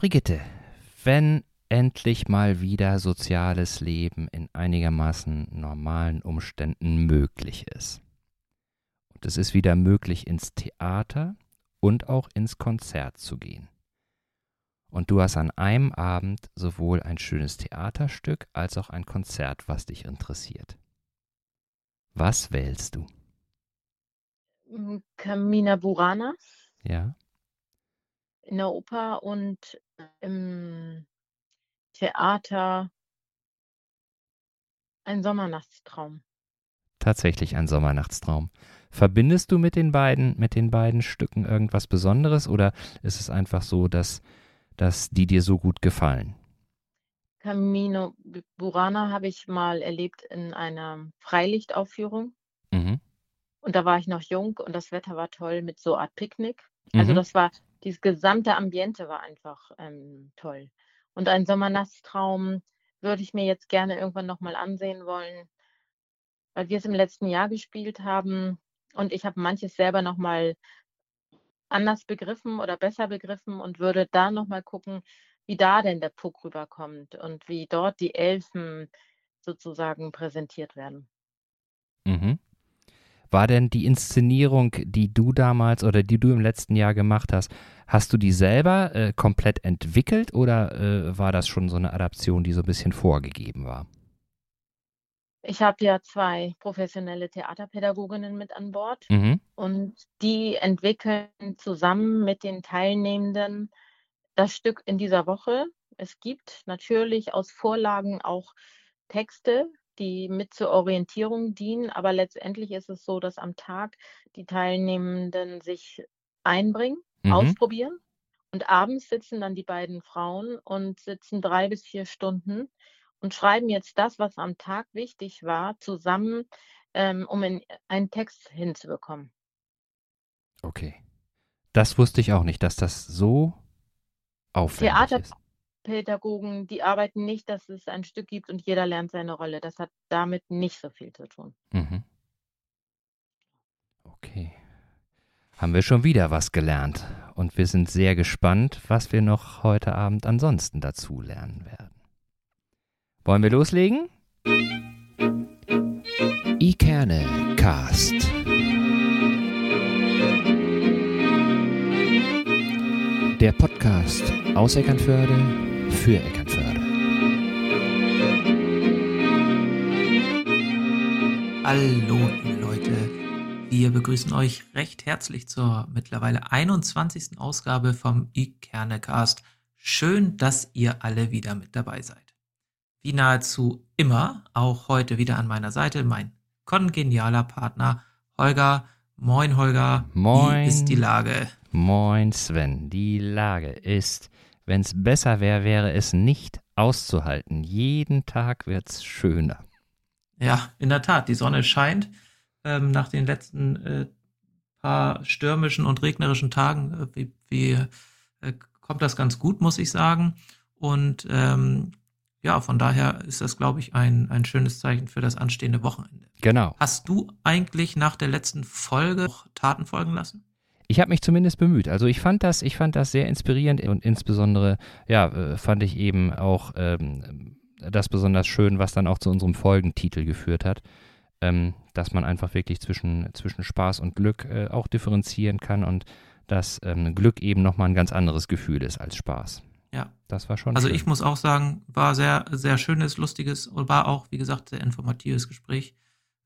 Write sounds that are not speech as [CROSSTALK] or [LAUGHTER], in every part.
Brigitte, wenn endlich mal wieder soziales Leben in einigermaßen normalen Umständen möglich ist. Und es ist wieder möglich, ins Theater und auch ins Konzert zu gehen. Und du hast an einem Abend sowohl ein schönes Theaterstück als auch ein Konzert, was dich interessiert. Was wählst du? Carmina Burana Ja, in der Oper und im Theater Ein Sommernachtstraum. tatsächlich ein Sommernachtstraum. Verbindest du mit den beiden, mit den beiden Stücken irgendwas Besonderes oder ist es einfach so, dass, dass die dir so gut gefallen? Camino Burana habe ich mal erlebt in einer Freilichtaufführung Mhm. und da war ich noch jung und das Wetter war toll mit so Art Picknick. Also, Mhm. das war dieses gesamte Ambiente war einfach, ähm, toll. Und Ein Sommernachtstraum würde ich mir jetzt gerne irgendwann noch mal ansehen wollen, weil wir es im letzten Jahr gespielt haben und ich habe manches selber noch mal anders begriffen oder besser begriffen und würde da noch mal gucken, wie da denn der Puck rüberkommt und wie dort die Elfen sozusagen präsentiert werden. Mhm. War denn die Inszenierung, die du damals oder die du im letzten Jahr gemacht hast, hast du die selber äh, komplett entwickelt oder äh, war das schon so eine Adaption, die so ein bisschen vorgegeben war? Ich habe ja 2 professionelle Theaterpädagoginnen mit an Bord Mhm. und die entwickeln zusammen mit den Teilnehmenden das Stück in dieser Woche. Es gibt natürlich aus Vorlagen auch Texte, die mit zur Orientierung dienen, aber letztendlich ist es so, dass am Tag die Teilnehmenden sich einbringen, Mhm. ausprobieren und abends sitzen dann die beiden Frauen und sitzen 3 bis 4 Stunden und schreiben jetzt das, was am Tag wichtig war, zusammen, ähm, um in einen Text hinzubekommen. Okay. Das wusste ich auch nicht, dass das so aufwendig ist. Theaterpädagogen, die arbeiten nicht, dass es ein Stück gibt und jeder lernt seine Rolle. Das hat damit nicht so viel zu tun. Mhm. Okay. Haben wir schon wieder was gelernt und wir sind sehr gespannt, was wir noch heute Abend ansonsten dazu lernen werden. Wollen wir loslegen? Ikerne Cast. Der Podcast aus Eckernförde für Eckernförde. Hallo, liebe Leute. Wir begrüßen euch recht herzlich zur mittlerweile 21. Ausgabe vom Ikernecast. Schön, dass ihr alle wieder mit dabei seid. Wie nahezu immer, auch heute wieder an meiner Seite, mein kongenialer Partner Holger. Moin, Holger. Moin. Wie ist die Lage? Moin Sven, die Lage ist, wenn es besser wäre, wäre es nicht auszuhalten. Jeden Tag wird's schöner. Ja, in der Tat, die Sonne scheint. Ähm, nach den letzten äh, paar stürmischen und regnerischen Tagen äh, wie, wie, äh, kommt das ganz gut, muss ich sagen. Und ähm, ja, von daher ist das, glaube ich, ein, ein schönes Zeichen für das anstehende Wochenende. Genau. Hast du eigentlich nach der letzten Folge Taten folgen lassen? Ich habe mich zumindest bemüht. Also ich fand das, ich fand das sehr inspirierend und insbesondere, ja, äh, fand ich eben auch ähm, das besonders schön, was dann auch zu unserem Folgentitel geführt hat, ähm, dass man einfach wirklich zwischen, zwischen Spaß und Glück äh, auch differenzieren kann und dass ähm, Glück eben nochmal ein ganz anderes Gefühl ist als Spaß. Ja. Das war schon Also schön. ich muss auch sagen, war sehr, sehr schönes, lustiges und war auch, wie gesagt, sehr informatives Gespräch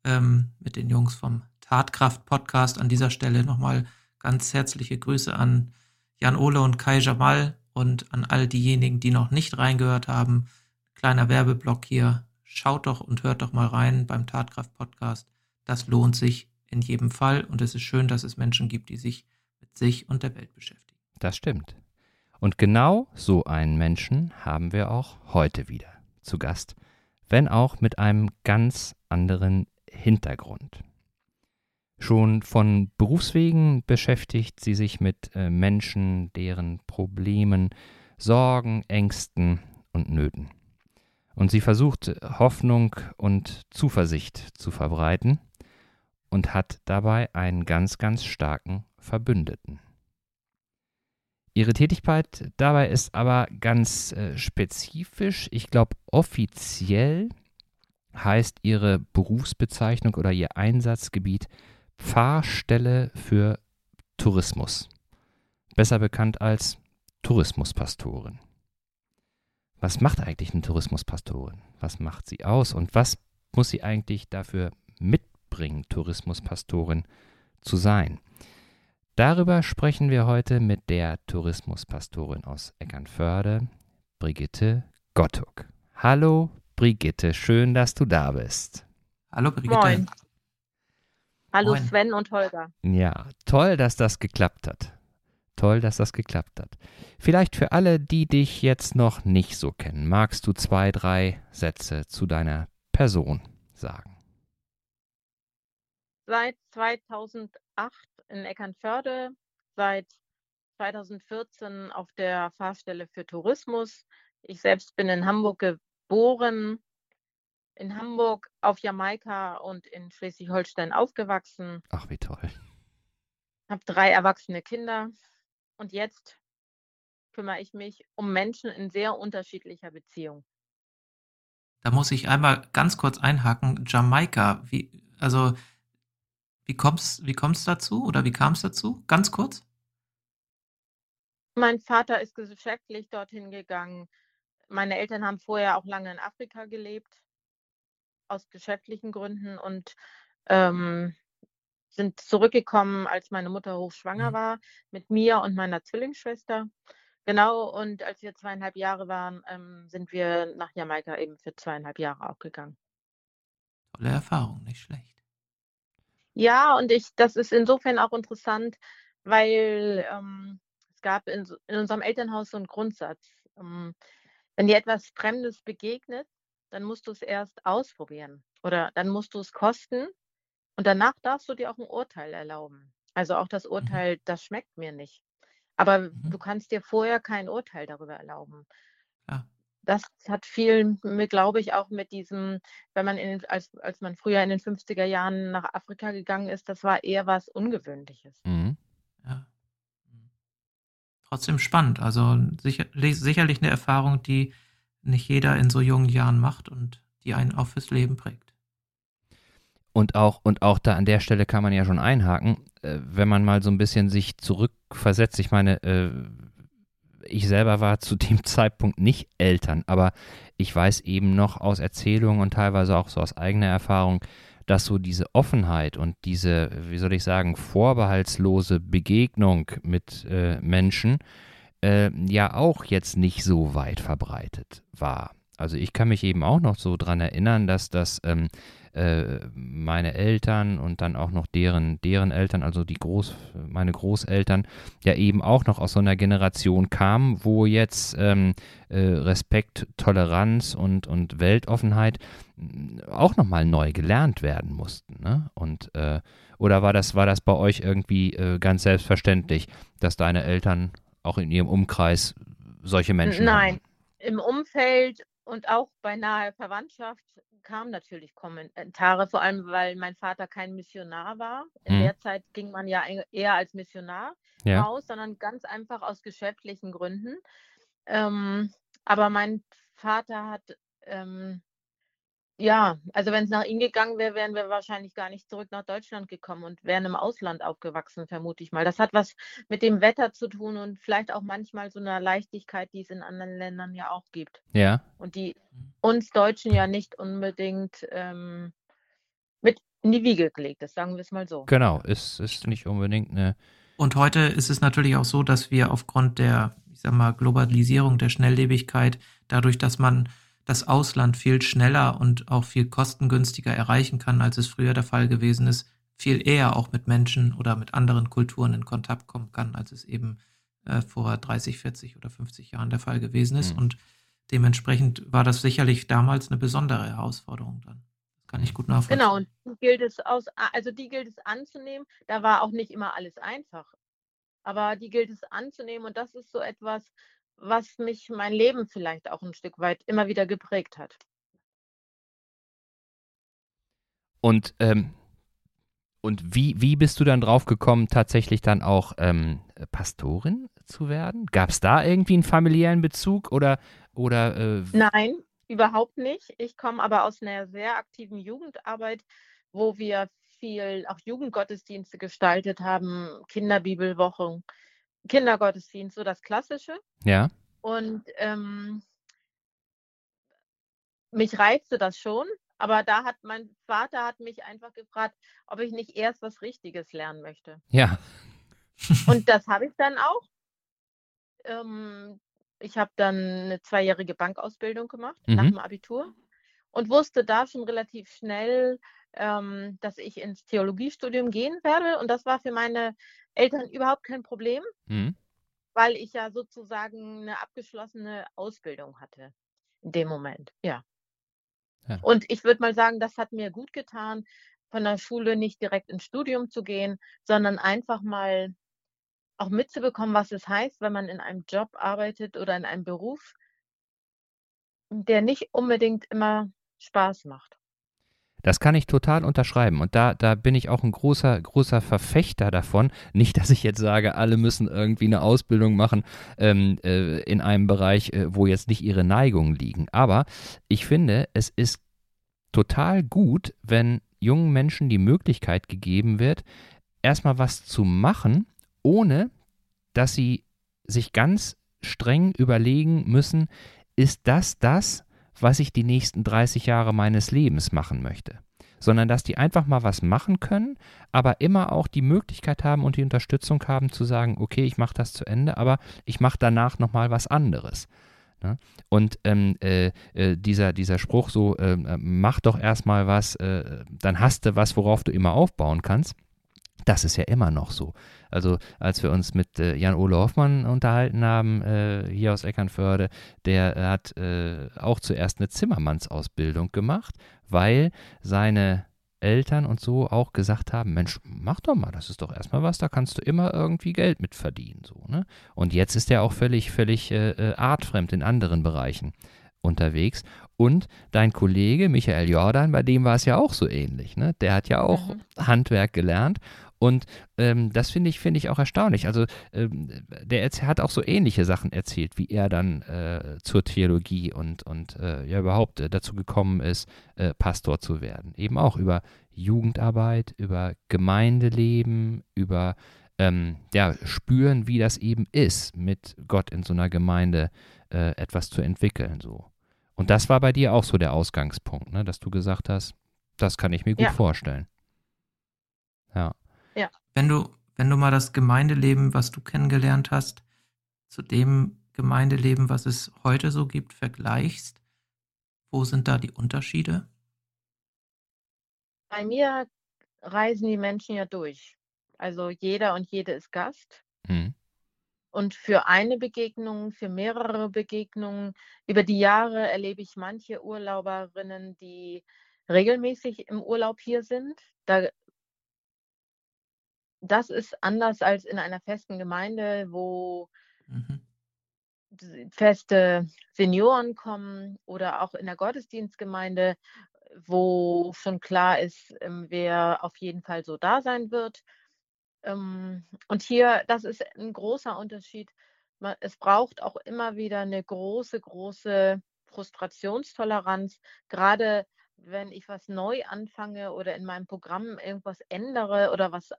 ähm, mit den Jungs vom Tatkraft-Podcast. An dieser Stelle nochmal ganz herzliche Grüße an Jan Ole und Kai Jamal und an all diejenigen, die noch nicht reingehört haben. Kleiner Werbeblock hier. Schaut doch und hört doch mal rein beim Tatkraft-Podcast. Das lohnt sich in jedem Fall und es ist schön, dass es Menschen gibt, die sich mit sich und der Welt beschäftigen. Das stimmt. Und genau so einen Menschen haben wir auch heute wieder zu Gast, wenn auch mit einem ganz anderen Hintergrund. Schon von Berufswegen beschäftigt sie sich mit äh, Menschen, deren Problemen, Sorgen, Ängsten und Nöten. Und sie versucht Hoffnung und Zuversicht zu verbreiten und hat dabei einen ganz, ganz starken Verbündeten. Ihre Tätigkeit dabei ist aber ganz äh, spezifisch. Ich glaube, offiziell heißt Ihre Berufsbezeichnung oder Ihr Einsatzgebiet Pfarrstelle für Tourismus. Besser bekannt als Tourismuspastorin. Was macht eigentlich eine Tourismuspastorin? Was macht sie aus und was muss sie eigentlich dafür mitbringen, Tourismuspastorin zu sein? Darüber sprechen wir heute mit der Tourismuspastorin aus Eckernförde, Brigitte Gottuck. Hallo Brigitte, schön, dass du da bist. Hallo Brigitte. Moin. Hallo Moin. Sven und Holger. Ja, toll, dass das geklappt hat. Toll, dass das geklappt hat. Vielleicht für alle, die dich jetzt noch nicht so kennen, magst du zwei, drei Sätze zu deiner Person sagen? Seit 2008 in Eckernförde, seit 2014 auf der Fahrstelle für Tourismus. Ich selbst bin in Hamburg geboren, in Hamburg, auf Jamaika und in Schleswig-Holstein aufgewachsen, Ach, wie toll. habe drei erwachsene Kinder und jetzt kümmere ich mich um Menschen in sehr unterschiedlicher Beziehung. Da muss ich einmal ganz kurz einhaken. Jamaika, wie, also, wie kommst, wie kommt's dazu oder wie kam es dazu? Ganz kurz? Mein Vater ist geschäftlich dorthin gegangen. Meine Eltern haben vorher auch lange in Afrika gelebt, aus geschäftlichen Gründen und ähm, sind zurückgekommen, als meine Mutter hochschwanger Mhm. war, mit mir und meiner Zwillingsschwester. Genau, und als wir zweieinhalb Jahre waren, ähm, sind wir nach Jamaika eben für zweieinhalb Jahre auch gegangen. Tolle Erfahrung, nicht schlecht. Ja, und ich, das ist insofern auch interessant, weil ähm, es gab in, in unserem Elternhaus so einen Grundsatz. Ähm, wenn dir etwas Fremdes begegnet, dann musst du es erst ausprobieren oder dann musst du es kosten und danach darfst du dir auch ein Urteil erlauben. Also auch das Urteil, das schmeckt mir nicht. Aber Mhm. du kannst dir vorher kein Urteil darüber erlauben. Ja. Das hat viel, glaube ich, auch mit diesem, wenn man in als, als man früher in den 50er Jahren nach Afrika gegangen ist, das war eher was Ungewöhnliches. Mhm. Ja. Mhm. Trotzdem spannend. Also sicher, sicherlich eine Erfahrung, die nicht jeder in so jungen Jahren macht und die einen auch fürs Leben prägt. Und auch, und auch da an der Stelle kann man ja schon einhaken, äh, wenn man mal so ein bisschen sich zurückversetzt. Ich meine, äh, ich selber war zu dem [LAUGHS] Zeitpunkt nicht Eltern, aber ich weiß eben noch aus Erzählungen und teilweise auch so aus eigener Erfahrung, dass so diese Offenheit und diese, wie soll ich sagen, vorbehaltslose Begegnung mit äh, Menschen äh, ja auch jetzt nicht so weit verbreitet war. Also ich kann mich eben auch noch so dran erinnern, dass das ähm, äh, meine Eltern und dann auch noch deren, deren Eltern, also die Groß, meine Großeltern, ja eben auch noch aus so einer Generation kamen, wo jetzt ähm, äh, Respekt, Toleranz und, und Weltoffenheit mh, auch nochmal neu gelernt werden mussten. Ne? Und äh, oder war das, war das bei euch irgendwie äh, ganz selbstverständlich, dass deine Eltern auch in ihrem Umkreis solche Menschen Nein, hatten? im Umfeld und auch bei naher Verwandtschaft kamen natürlich Kommentare, vor allem weil mein Vater kein Missionar war. In Mhm. der Zeit ging man ja eher- eher als Missionar Ja. raus, sondern ganz einfach aus geschäftlichen Gründen. Ähm, aber mein Vater hat, ähm, ja, also wenn es nach ihm gegangen wäre, wären wir wahrscheinlich gar nicht zurück nach Deutschland gekommen und wären im Ausland aufgewachsen, vermute ich mal. Das hat was mit dem Wetter zu tun und vielleicht auch manchmal so einer Leichtigkeit, die es in anderen Ländern ja auch gibt Ja. und die Mhm. uns Deutschen ja nicht unbedingt ähm, mit in die Wiege gelegt ist, sagen wir es mal so. Genau, ist, ist nicht unbedingt eine. Und heute ist es natürlich auch so, dass wir aufgrund der, ich sag mal, Globalisierung, der Schnelllebigkeit, dadurch, dass man das Ausland viel schneller und auch viel kostengünstiger erreichen kann, als es früher der Fall gewesen ist, viel eher auch mit Menschen oder mit anderen Kulturen in Kontakt kommen kann, als es eben äh, vor 30, 40 oder 50 Jahren der Fall gewesen ist. Mhm. Und dementsprechend war das sicherlich damals eine besondere Herausforderung dann. Das kann ich gut nachvollziehen. Genau, und die gilt es aus, also die gilt es anzunehmen. Da war auch nicht immer alles einfach. Aber die gilt es anzunehmen und das ist so etwas, was mich mein Leben vielleicht auch ein Stück weit immer wieder geprägt hat. Und, ähm, und wie, wie bist du dann drauf gekommen, tatsächlich dann auch ähm, Pastorin zu werden? Gab es da irgendwie einen familiären Bezug oder, oder äh, Nein, überhaupt nicht. Ich komme aber aus einer sehr aktiven Jugendarbeit, wo wir viel auch Jugendgottesdienste gestaltet haben, Kinderbibelwochen, Kindergottesdienst, so das Klassische. Ja. Und ähm, mich reizte das schon, aber da hat mein Vater hat mich einfach gefragt, ob ich nicht erst was Richtiges lernen möchte. Ja. [LAUGHS] Und das habe ich dann auch. Ähm, ich habe dann eine zweijährige Bankausbildung gemacht mhm. nach dem Abitur und wusste da schon relativ schnell, ähm, dass ich ins Theologiestudium gehen werde. Und das war für meine Eltern überhaupt kein Problem, mhm. weil ich ja sozusagen eine abgeschlossene Ausbildung hatte in dem Moment. Ja. ja. Und ich würde mal sagen, das hat mir gut getan, von der Schule nicht direkt ins Studium zu gehen, sondern einfach mal auch mitzubekommen, was es heißt, wenn man in einem Job arbeitet oder in einem Beruf, der nicht unbedingt immer Spaß macht. Das kann ich total unterschreiben. Und da, da bin ich auch ein großer, großer Verfechter davon. Nicht, dass ich jetzt sage, alle müssen irgendwie eine Ausbildung machen ähm, äh, in einem Bereich, äh, wo jetzt nicht ihre Neigungen liegen. Aber ich finde, es ist total gut, wenn jungen Menschen die Möglichkeit gegeben wird, erstmal was zu machen, ohne dass sie sich ganz streng überlegen müssen, ist das das, was ich die nächsten 30 Jahre meines Lebens machen möchte, sondern dass die einfach mal was machen können, aber immer auch die Möglichkeit haben und die Unterstützung haben zu sagen, okay, ich mache das zu Ende, aber ich mache danach nochmal was anderes. Ne? Und ähm, äh, äh, dieser, dieser Spruch so, ähm, äh, mach doch erstmal was, äh, dann hast du was, worauf du immer aufbauen kannst, das ist ja immer noch so. Also als wir uns mit äh, Jan-Ole Hoffmann unterhalten haben, äh, hier aus Eckernförde, der hat äh, auch zuerst eine Zimmermannsausbildung gemacht, weil seine Eltern und so auch gesagt haben, Mensch, mach doch mal, das ist doch erstmal was, da kannst du immer irgendwie Geld mit verdienen. So, ne? Und jetzt ist er auch völlig, völlig äh, äh, artfremd in anderen Bereichen unterwegs. Und dein Kollege Michael Jordan, bei dem war es ja auch so ähnlich. Ne? Der hat ja auch mhm. Handwerk gelernt und ähm, das finde ich, find ich auch erstaunlich. Also ähm, der hat auch so ähnliche Sachen erzählt, wie er dann äh, zur Theologie und, und äh, ja überhaupt äh, dazu gekommen ist, äh, Pastor zu werden. Eben auch über Jugendarbeit, über Gemeindeleben, über ähm, ja, spüren, wie das eben ist, mit Gott in so einer Gemeinde äh, etwas zu entwickeln. So. Und das war bei dir auch so der Ausgangspunkt, ne? dass du gesagt hast, das kann ich mir gut ja. vorstellen. Ja. Wenn du, wenn du mal das Gemeindeleben, was du kennengelernt hast, zu dem Gemeindeleben, was es heute so gibt, vergleichst, wo sind da die Unterschiede? Bei mir reisen die Menschen ja durch. Also jeder und jede ist Gast. Mhm. Und für eine Begegnung, für mehrere Begegnungen, über die Jahre erlebe ich manche Urlauberinnen, die regelmäßig im Urlaub hier sind. Da das ist anders als in einer festen Gemeinde, wo mhm. feste Senioren kommen oder auch in der Gottesdienstgemeinde, wo schon klar ist, ähm, wer auf jeden Fall so da sein wird. Ähm, und hier, das ist ein großer Unterschied. Es braucht auch immer wieder eine große, große Frustrationstoleranz, gerade wenn ich was neu anfange oder in meinem Programm irgendwas ändere oder was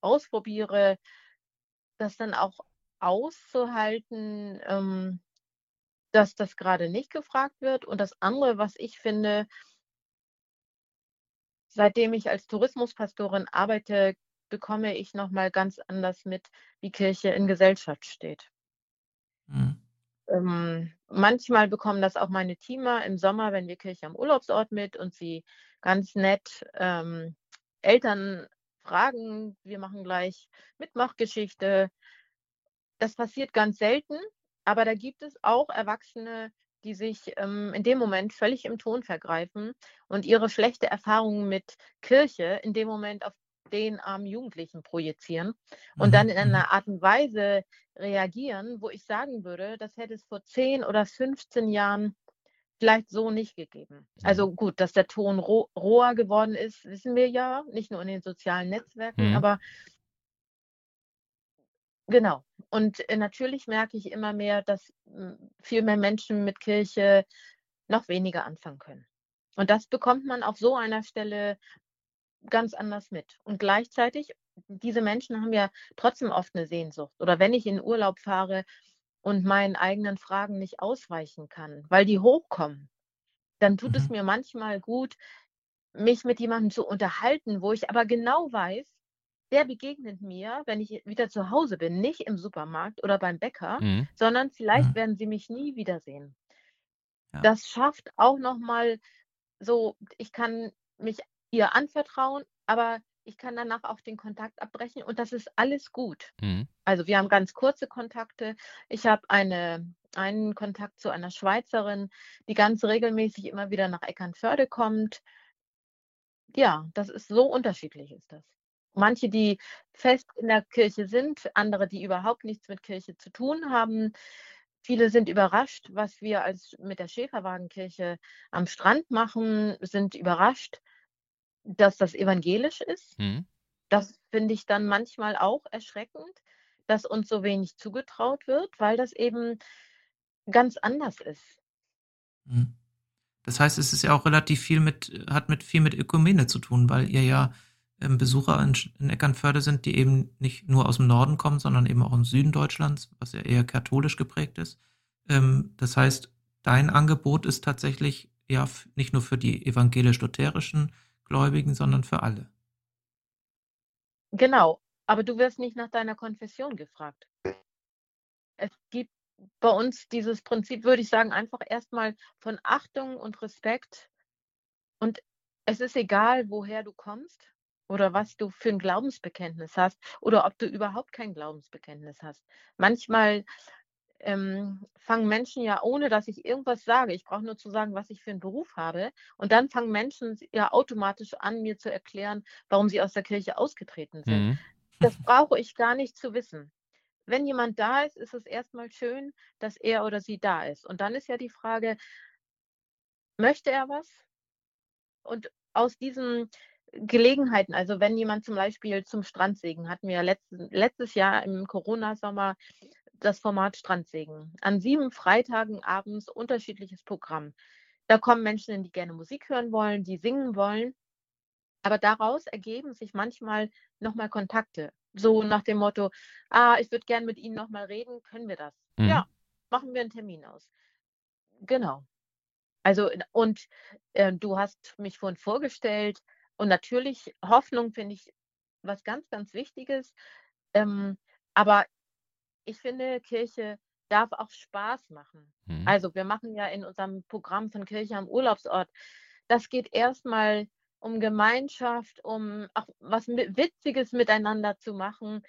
ausprobiere, das dann auch auszuhalten, ähm, dass das gerade nicht gefragt wird. Und das andere, was ich finde, seitdem ich als Tourismuspastorin arbeite, bekomme ich nochmal ganz anders mit, wie Kirche in Gesellschaft steht. Mhm. Ähm, manchmal bekommen das auch meine Teamer im Sommer, wenn wir Kirche am Urlaubsort mit und sie ganz nett ähm, Eltern fragen. Wir machen gleich Mitmachgeschichte. Das passiert ganz selten, aber da gibt es auch Erwachsene, die sich ähm, in dem Moment völlig im Ton vergreifen und ihre schlechte Erfahrungen mit Kirche in dem Moment auf den armen Jugendlichen projizieren und mhm. dann in einer mhm. Art und Weise reagieren, wo ich sagen würde, das hätte es vor 10 oder 15 Jahren vielleicht so nicht gegeben. Also gut, dass der Ton roh, roher geworden ist, wissen wir ja, nicht nur in den sozialen Netzwerken, mhm. aber genau. Und äh, natürlich merke ich immer mehr, dass hm, viel mehr Menschen mit Kirche noch weniger anfangen können. Und das bekommt man auf so einer Stelle ganz anders mit. Und gleichzeitig, diese Menschen haben ja trotzdem oft eine Sehnsucht. Oder wenn ich in Urlaub fahre und meinen eigenen Fragen nicht ausweichen kann, weil die hochkommen, dann tut es Mhm. mir manchmal gut, mich mit jemandem zu unterhalten, wo ich aber genau weiß, der begegnet mir, wenn ich wieder zu Hause bin, nicht im Supermarkt oder beim Bäcker, Mhm. sondern vielleicht Mhm. werden sie mich nie wiedersehen. Ja. Das schafft auch noch mal so ich kann mich ihr anvertrauen, aber ich kann danach auch den Kontakt abbrechen und das ist alles gut. Mhm. Also, wir haben ganz kurze Kontakte. Ich habe eine einen Kontakt zu einer Schweizerin, die ganz regelmäßig immer wieder nach Eckernförde kommt. Ja, das ist so unterschiedlich ist das. Manche, die fest in der Kirche sind, andere, die überhaupt nichts mit Kirche zu tun haben. Viele sind überrascht, was wir als mit der Schäferwagenkirche am Strand machen, sind überrascht, dass das evangelisch ist. Mhm. Das finde ich dann manchmal auch erschreckend, dass uns so wenig zugetraut wird, weil das eben ganz anders ist. Mhm. Das heißt, es ist ja auch relativ viel mit hat mit viel mit Ökumene zu tun, weil ihr ja, ähm, Besucher in in Eckernförde sind, die eben nicht nur aus'm Norden kommen, sondern eben auch im Süden Deutschlands, was ja eher katholisch geprägt ist. Ähm, das heißt, dein Angebot ist tatsächlich ja nicht nur für die evangelisch-lutherischen Gläubigen, sondern für alle. Genau, aber du wirst nicht nach deiner Konfession gefragt. Es gibt bei uns dieses Prinzip, würde ich sagen, einfach erst mal von Achtung und Respekt. Und es ist egal, woher du kommst oder was du für 'n Glaubensbekenntnis hast oder ob du überhaupt kein Glaubensbekenntnis hast. Manchmal, ähm, fangen Menschen ja, ohne dass ich irgendwas sage ich brauche nur zu sagen, was ich für 'n Beruf habe, und dann fangen Menschen ja automatisch an, mir zu erklären, warum sie aus der Kirche ausgetreten sind. Mhm. Das brauche ich gar nicht zu wissen. Wenn jemand da ist, ist es erst mal schön, dass er oder sie da ist. Und dann ist ja die Frage möchte er was? Und aus diesen Gelegenheiten also, wenn jemand zum Beispiel zum Strandsegen hatten wir ja letzten letztes Jahr im Corona-Sommer das Format Strandsegen. An 7 Freitagen abends unterschiedliches Programm. Da kommen Menschen hin, die gerne Musik hören wollen, die singen wollen. Aber daraus ergeben sich manchmal noch mal Kontakte. So nach dem Motto: „Ah, ich würde gern mit Ihnen noch mal reden. Können wir das?“ Mhm. „Ja, machen wir 'n Termin aus.“ Genau. Also, und, äh, du hast mich vorhin vorgestellt und natürlich Hoffnung finde ich was ganz, ganz Wichtiges. Ähm, aber ich finde, Kirche darf auch Spaß machen. Mhm. Also, wir machen ja in unserem Programm von Kirche am Urlaubsort das geht erst mal um Gemeinschaft, um auch was Witziges miteinander zu machen.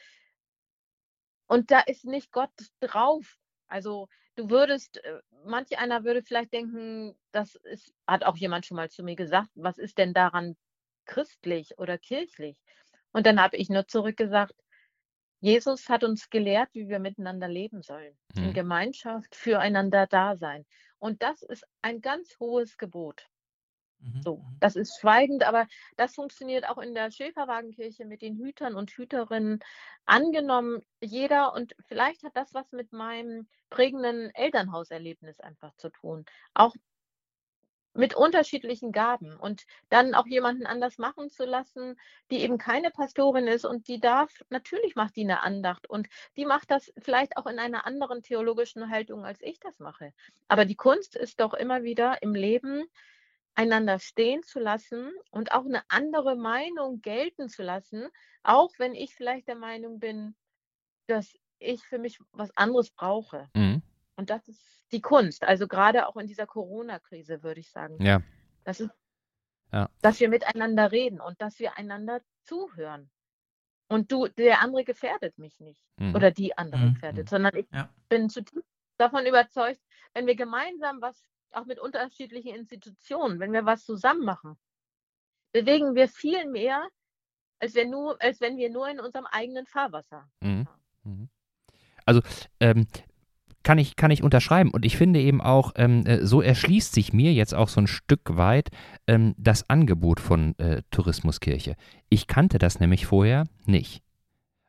Und da ist nicht Gott drauf. Also, du würdest äh, manch einer würde vielleicht denken, das ist hat auch jemand schon mal zu mir gesagt: „Was ist denn daran christlich oder kirchlich?“ Und dann habe ich nur zurückgesagt: „Jesus hat uns gelehrt, wie wir miteinander leben sollen, in Mhm. Gemeinschaft, füreinander da sein.“ Und das ist ein ganz hohes Gebot. Mhm, So, mhm. das ist schweigend, aber das funktioniert auch in der Schäferwagenkirche mit den Hütern und Hüterinnen. Angenommen, jeder und vielleicht hat das was mit meinem prägenden Elternhauserlebnis einfach zu tun. Auch mit unterschiedlichen Gaben und dann auch jemanden anders machen zu lassen, die eben keine Pastorin ist und die darf natürlich macht die 'ne Andacht und die macht das vielleicht auch in einer anderen theologischen Haltung, als ich das mache. Aber die Kunst ist doch immer wieder im Leben, einander stehen zu lassen und auch 'ne andere Meinung gelten zu lassen, auch wenn ich vielleicht der Meinung bin, dass ich für mich was anderes brauche. Mhm. Und das ist die Kunst. Also, grade auch in dieser Corona-Krise, würde ich sagen. Ja. Das ist Ja. dass wir miteinander reden und dass wir einander zuhören. Und du der andere gefährdet mich nicht Mhm. oder die andere Mhm, gefährdet, mhm. sondern ich Ja. bin zutiefst davon überzeugt, wenn wir gemeinsam was auch mit unterschiedlichen Institutionen wenn wir was zusammen machen bewegen wir viel mehr, als wenn nur als wenn wir nur in unserem eigenen Fahrwasser Mhm. Mhm. Also, ähm, kann ich kann ich unterschreiben und ich finde eben auch, ähm, äh, so erschließt sich mir jetzt auch so 'n Stück weit, ähm, das Angebot von, äh, Tourismuskirche. Ich kannte das nämlich vorher nicht.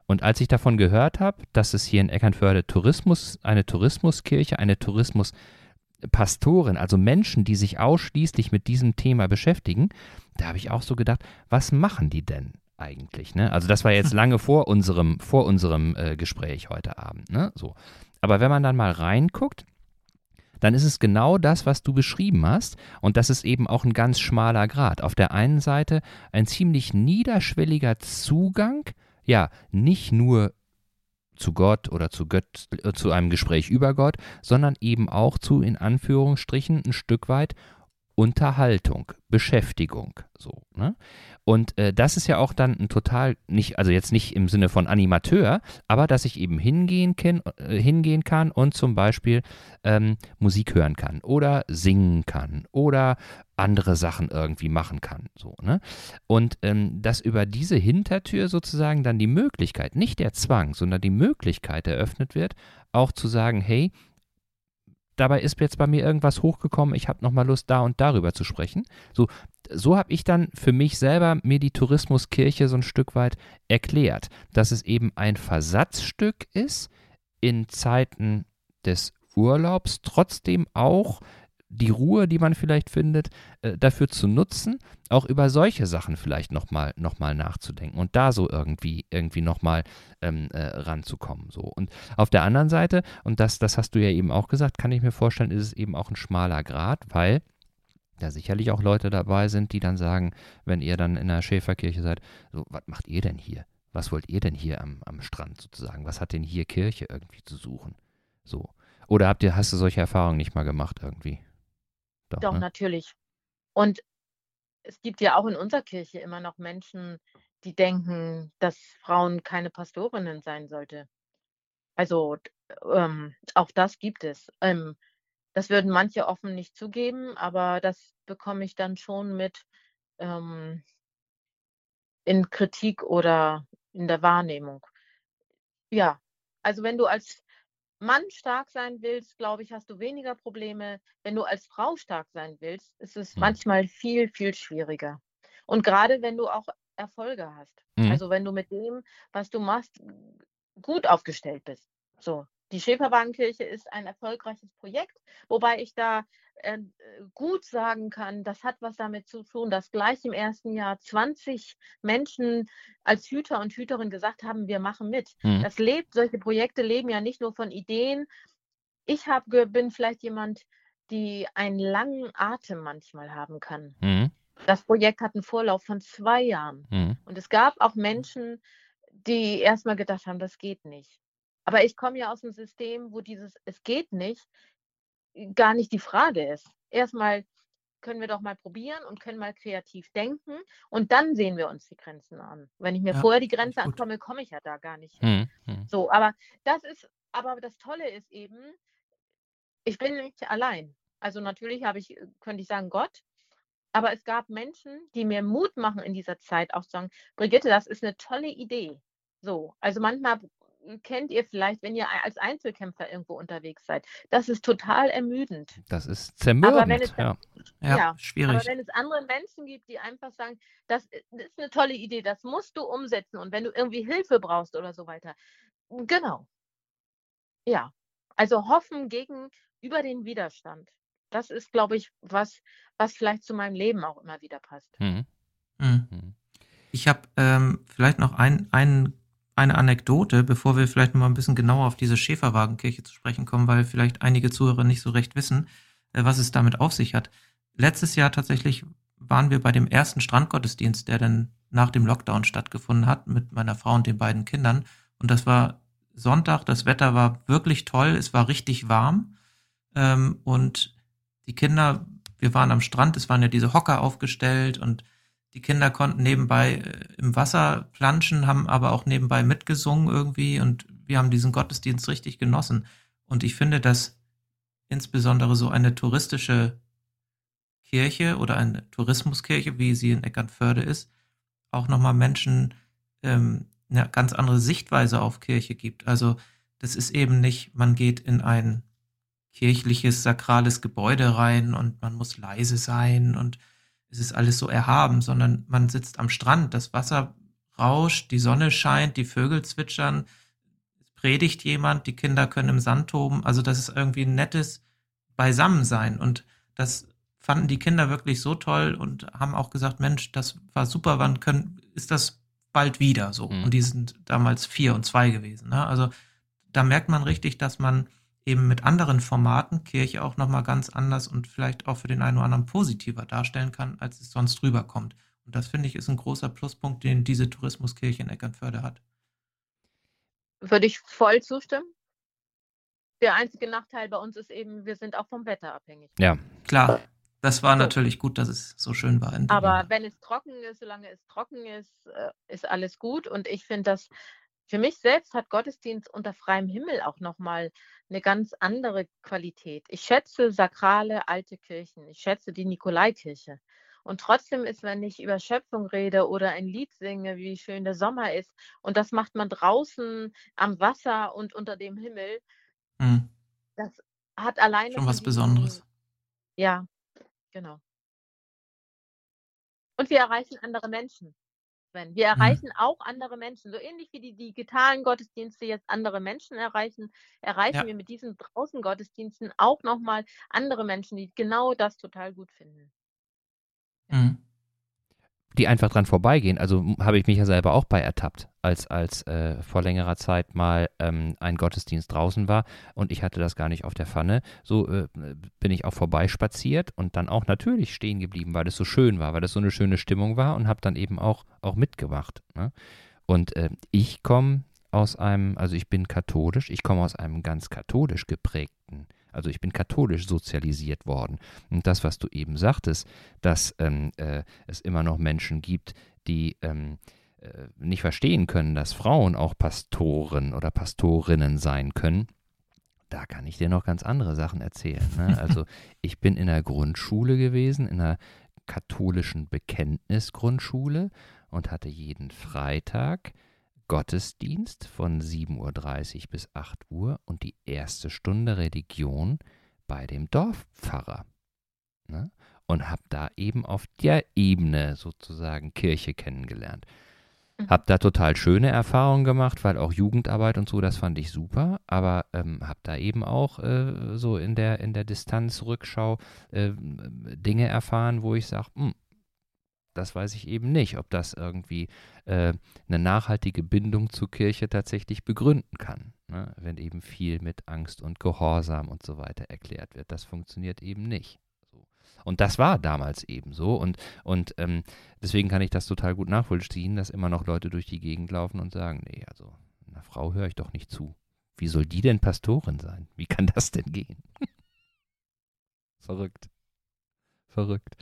Und als ich davon gehört habe, dass es hier in Eckernförde Tourismus, eine Tourismuskirche, eine Tourismuspastorin, also Menschen, die sich ausschließlich mit diesem Thema beschäftigen, da habe ich auch so gedacht, was machen die denn eigentlich? Ne? Also das war jetzt [LAUGHS] lange vor unserem, vor unserem äh, Gespräch heute Abend. Ne? So. Aber wenn man dann mal reinguckt, dann ist es genau das, was du beschrieben hast. Und das ist eben auch ein ganz schmaler Grad. Auf der einen Seite ein ziemlich niederschwelliger Zugang, ja, nicht nur zu Gott oder zu, Gott, äh, zu einem Gespräch über Gott, sondern eben auch zu, in Anführungsstrichen, ein Stück weit Unterhaltung, Beschäftigung, so. Ne? Und äh, das ist ja auch dann ein total, nicht, also jetzt nicht im Sinne von Animateur, aber dass ich eben hingehen, kann, äh, hingehen kann und zum Beispiel ähm, Musik hören kann oder singen kann oder andere Sachen irgendwie machen kann. So, ne? Und ähm, dass über diese Hintertür sozusagen dann die Möglichkeit, nicht der Zwang, sondern die Möglichkeit eröffnet wird, auch zu sagen, hey, dabei ist jetzt bei mir irgendwas hochgekommen, ich habe nochmal Lust, da und darüber zu sprechen. So, so habe ich dann für mich selber mir die Tourismuskirche so ein Stück weit erklärt, dass es eben ein Versatzstück ist in Zeiten des Urlaubs, trotzdem auch die Ruhe, die man vielleicht findet, äh, dafür zu nutzen, auch über solche Sachen vielleicht nochmal noch mal nachzudenken und da so irgendwie, irgendwie nochmal ähm, äh, ranzukommen. So. Und auf der anderen Seite, und das, das hast du ja eben auch gesagt, kann ich mir vorstellen, ist es eben auch ein schmaler Grad, weil da sicherlich auch Leute dabei sind, die dann sagen, wenn ihr dann in der Schäferkirche seid, so, was macht ihr denn hier? Was wollt ihr denn hier am, am Strand sozusagen? Was hat denn hier Kirche irgendwie zu suchen? So. Oder habt ihr, hast du solche Erfahrungen nicht mal gemacht irgendwie? Doch, Doch ne? natürlich. Und es gibt ja auch in unserer Kirche immer noch Menschen, die denken, dass Frauen keine Pastorinnen sein sollte. Also ähm, auch das gibt es. Ähm, das würden manche offen nicht zugeben, aber das bekomme ich dann schon mit ähm, in Kritik oder in der Wahrnehmung. Ja, also wenn du als Mann stark sein willst, glaube ich, hast du weniger Probleme. Wenn du als Frau stark sein willst, ist es mhm. manchmal viel, viel schwieriger. Und gerade wenn du auch Erfolge hast. Mhm. Also wenn du mit dem, was du machst, gut aufgestellt bist. So, die Schäferwagenkirche ist ein erfolgreiches Projekt, wobei ich da äh, gut sagen kann, das hat was damit zu tun, dass gleich im ersten Jahr 20 Menschen als Hüter und Hüterin gesagt haben, wir machen mit. Mhm. Das lebt, solche Projekte leben ja nicht nur von Ideen. Ich hab, bin vielleicht jemand, die einen langen Atem manchmal haben kann. Mhm. Das Projekt hat einen Vorlauf von zwei Jahren. Mhm. Und es gab auch Menschen, die erstmal gedacht haben, das geht nicht. Aber ich komme ja aus einem System, wo dieses Es geht nicht gar nicht die Frage ist. Erstmal können wir doch mal probieren und können mal kreativ denken und dann sehen wir uns die Grenzen an. Wenn ich mir ja, vorher die Grenze ankomme, komme ich ja da gar nicht hin. Hm, hm. So, aber das ist, aber das Tolle ist eben, ich bin nicht allein. Also natürlich habe ich, könnte ich sagen, Gott, aber es gab Menschen, die mir Mut machen in dieser Zeit, auch zu sagen, Brigitte, das ist eine tolle Idee. So, also manchmal kennt ihr vielleicht, wenn ihr als Einzelkämpfer irgendwo unterwegs seid. Das ist total ermüdend. Das ist zermürbend. Es, ja. Ja, ja, schwierig. Aber wenn es andere Menschen gibt, die einfach sagen, das ist eine tolle Idee, das musst du umsetzen und wenn du irgendwie Hilfe brauchst oder so weiter. Genau. Ja. Also hoffen gegen über den Widerstand. Das ist, glaube ich, was, was vielleicht zu meinem Leben auch immer wieder passt. Mhm. Mhm. mhm. Ich habe ähm, vielleicht noch ein, einen eine Anekdote, bevor wir vielleicht noch mal ein bisschen genauer auf diese Schäferwagenkirche zu sprechen kommen, weil vielleicht einige Zuhörer nicht so recht wissen, äh, was es damit auf sich hat. Letztes Jahr tatsächlich waren wir bei dem ersten Strandgottesdienst, der dann nach dem Lockdown stattgefunden hat, mit meiner Frau und den beiden Kindern. Und das war Sonntag, das Wetter war wirklich toll, es war richtig warm. Ähm, und die Kinder, wir waren am Strand, es waren ja diese Hocker aufgestellt und die Kinder konnten nebenbei äh, im Wasser planschen, haben aber auch nebenbei mitgesungen irgendwie und wir haben diesen Gottesdienst richtig genossen. Und ich finde, dass insbesondere so eine touristische Kirche oder eine Tourismuskirche, wie sie in Eckernförde ist, auch nochmal Menschen ähm, eine ganz andere Sichtweise auf Kirche gibt. Also das ist eben nicht, man geht in ein kirchliches, sakrales Gebäude rein und man muss leise sein und es ist alles so erhaben, sondern man sitzt am Strand, das Wasser rauscht, die Sonne scheint, die Vögel zwitschern, es predigt jemand, die Kinder können im Sand toben. Also das ist irgendwie ein nettes Beisammensein. Und das fanden die Kinder wirklich so toll und haben auch gesagt, Mensch, das war super, wann können, ist das bald wieder so? Mhm. Und die sind damals vier und zwei gewesen. Ne? Also da merkt man richtig, dass man eben mit anderen Formaten Kirche auch nochmal ganz anders und vielleicht auch für den einen oder anderen positiver darstellen kann, als es sonst rüberkommt. Und das finde ich ist ein großer Pluspunkt, den diese Tourismuskirche in Eckernförde hat. Würde ich voll zustimmen. Der einzige Nachteil bei uns ist eben, wir sind auch vom Wetter abhängig. Ja, klar. Das war so. natürlich gut, dass es so schön war. Aber wenn es trocken ist, solange es trocken ist, äh, ist alles gut. Und ich finde das für mich selbst hat Gottesdienst unter freiem Himmel auch nochmal eine ganz andere Qualität. Ich schätze sakrale alte Kirchen. Ich schätze die Nikolaikirche. Und trotzdem ist, wenn ich über Schöpfung rede oder ein Lied singe, wie schön der Sommer ist, und das macht man draußen am Wasser und unter dem Himmel, mhm. das hat alleine. Schon was Besonderes. Ja, genau. Und wir erreichen andere Menschen. Sven. Wir mhm. erreichen mhm. auch andere Menschen. So ähnlich wie die digitalen Gottesdienste jetzt andere Menschen erreichen, erreichen ja. wir mit diesen draußen Gottesdiensten auch nochmal andere Menschen, die genau das total gut finden. Mhm die einfach dran vorbeigehen. Also habe ich mich ja selber auch bei ertappt, als, als äh, vor längerer Zeit mal ähm, ein Gottesdienst draußen war und ich hatte das gar nicht auf der Pfanne. So äh, bin ich auch vorbeispaziert und dann auch natürlich stehen geblieben, weil es so schön war, weil es so eine schöne Stimmung war und habe dann eben auch, auch mitgemacht. Ne? Und äh, ich komme aus einem, also ich bin katholisch, ich komme aus einem ganz katholisch geprägten also ich bin katholisch sozialisiert worden. Und das, was du eben sagtest, dass ähm, äh, es immer noch Menschen gibt, die ähm, äh, nicht verstehen können, dass Frauen auch Pastoren oder Pastorinnen sein können, da kann ich dir noch ganz andere Sachen erzählen. Ne? [LAUGHS] Also ich bin in der Grundschule gewesen, in einer katholischen Bekenntnisgrundschule und hatte jeden Freitag Gottesdienst von 7.30 Uhr bis 8 Uhr und die erste Stunde Religion bei dem Dorfpfarrer. Ne? Und habe da eben auf der Ebene sozusagen Kirche kennengelernt. Mhm. Habe da total schöne Erfahrungen gemacht, weil auch Jugendarbeit und so, das fand ich super. Aber ähm, habe da eben auch äh, so in der, in der Distanzrückschau äh, Dinge erfahren, wo ich sage, hm, das weiß ich eben nicht, ob das irgendwie äh, eine nachhaltige Bindung zur Kirche tatsächlich begründen kann. Ne? Wenn eben viel mit Angst und Gehorsam und so weiter erklärt wird. Das funktioniert eben nicht. Und das war damals eben so. Und, und ähm, deswegen kann ich das total gut nachvollziehen, dass immer noch Leute durch die Gegend laufen und sagen, nee, also einer Frau höre ich doch nicht zu. Wie soll die denn Pastorin sein? Wie kann das denn gehen? [LAUGHS] Verrückt verrückt.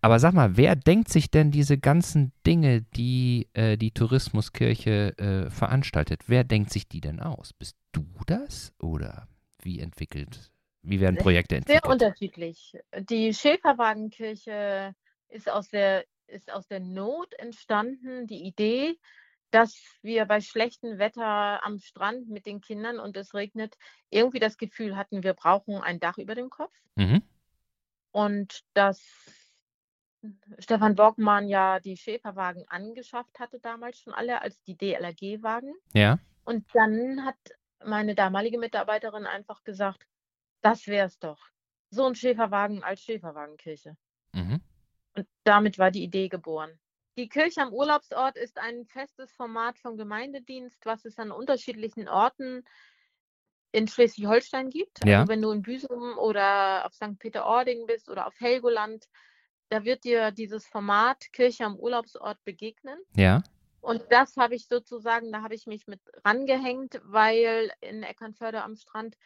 Aber sag mal, wer denkt sich denn diese ganzen Dinge, die äh, die Tourismuskirche äh, veranstaltet? Wer denkt sich die denn aus? Bist du das oder wie entwickelt? Wie werden Projekte entwickelt? Sehr unterschiedlich. Die Schäferwagenkirche ist aus der ist aus der Not entstanden. Die Idee, dass wir bei schlechtem Wetter am Strand mit den Kindern und es regnet, irgendwie das Gefühl hatten, wir brauchen ein Dach über dem Kopf. Mhm. Und dass Stefan Borgmann ja die Schäferwagen angeschafft hatte damals schon alle als die DLRG-Wagen. Ja. Und dann hat meine damalige Mitarbeiterin einfach gesagt, das wäre es doch. So ein Schäferwagen als Schäferwagenkirche. Mhm. Und damit war die Idee geboren. Die Kirche am Urlaubsort ist ein festes Format vom Gemeindedienst, was es an unterschiedlichen Orten in Schleswig-Holstein gibt. Also ja. Also wenn du in Büsum oder auf St. Peter-Ording bist oder auf Helgoland, da wird dir dieses Format Kirche am Urlaubsort begegnen. Ja. Und das habe ich sozusagen, da habe ich mich mit rangehängt, weil in Eckernförde am Strand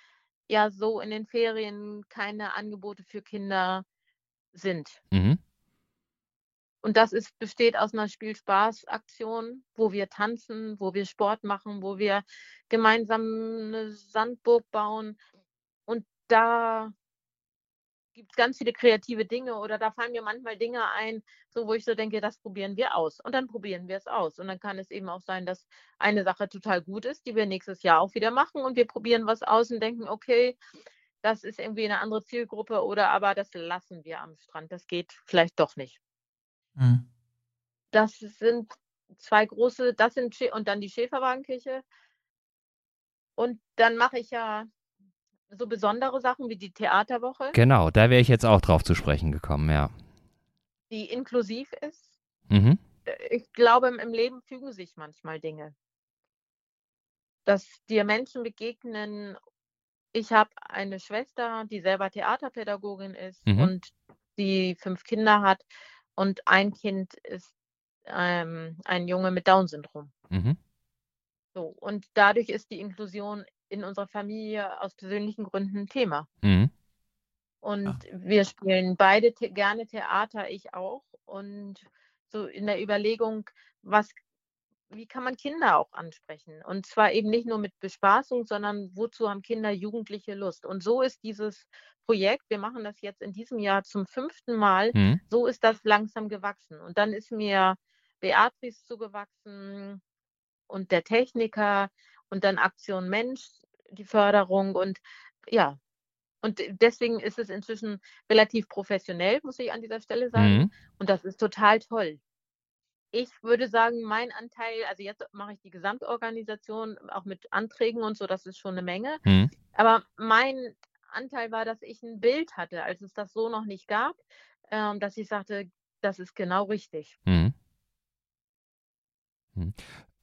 ja so in den Ferien keine Angebote für Kinder sind. Mhm. Und das ist, besteht aus einer Spielspaß-Aktion, wo wir tanzen, wo wir Sport machen, wo wir gemeinsam eine Sandburg bauen. Und da gibt es ganz viele kreative Dinge oder da fallen mir manchmal Dinge ein, so wo ich so denke, das probieren wir aus. Und dann probieren wir es aus. Und dann kann es eben auch sein, dass eine Sache total gut ist, die wir nächstes Jahr auch wieder machen und wir probieren was aus und denken, okay, das ist irgendwie eine andere Zielgruppe oder aber das lassen wir am Strand. Das geht vielleicht doch nicht. Mhm. Das sind zwei große, das sind und dann die Schäferwagenkirche. Und dann mache ich ja so besondere Sachen wie die Theaterwoche, Genau, da wäre ich jetzt auch drauf zu sprechen gekommen, ja. die inklusiv ist. Mhm. Ich glaube, im Leben fügen sich manchmal Dinge. Dass dir Menschen begegnen. Ich habe eine Schwester, die selber Theaterpädagogin ist Mhm. und die 5 Kinder hat und ein Kind ist, ähm, ein Junge mit Down-Syndrom. Mhm. So, und dadurch ist die Inklusion in unserer Familie aus persönlichen Gründen Thema. Mhm. Und wir spielen beide gerne Theater, ich auch. Und so in der Überlegung, was wie kann man Kinder auch ansprechen? Und zwar eben nicht nur mit Bespaßung, sondern wozu haben Kinder, Jugendliche Lust? Und so ist dieses Projekt, wir machen das jetzt in diesem Jahr zum 5. Mal, Mhm. so ist das langsam gewachsen. Und dann ist mir Beatrice zugewachsen und der Techniker und dann Aktion Mensch, die Förderung und ja. Und deswegen ist es inzwischen relativ professionell, muss ich an dieser Stelle sagen. Mhm. Und das ist total toll. Ich würde sagen, mein Anteil, also jetzt mache ich die Gesamtorganisation auch mit Anträgen und so, das ist schon eine Menge. Mhm. Aber mein Anteil war, dass ich ein Bild hatte, als es das so noch nicht gab, ähm, dass ich sagte, das ist genau richtig. Mhm. Mhm.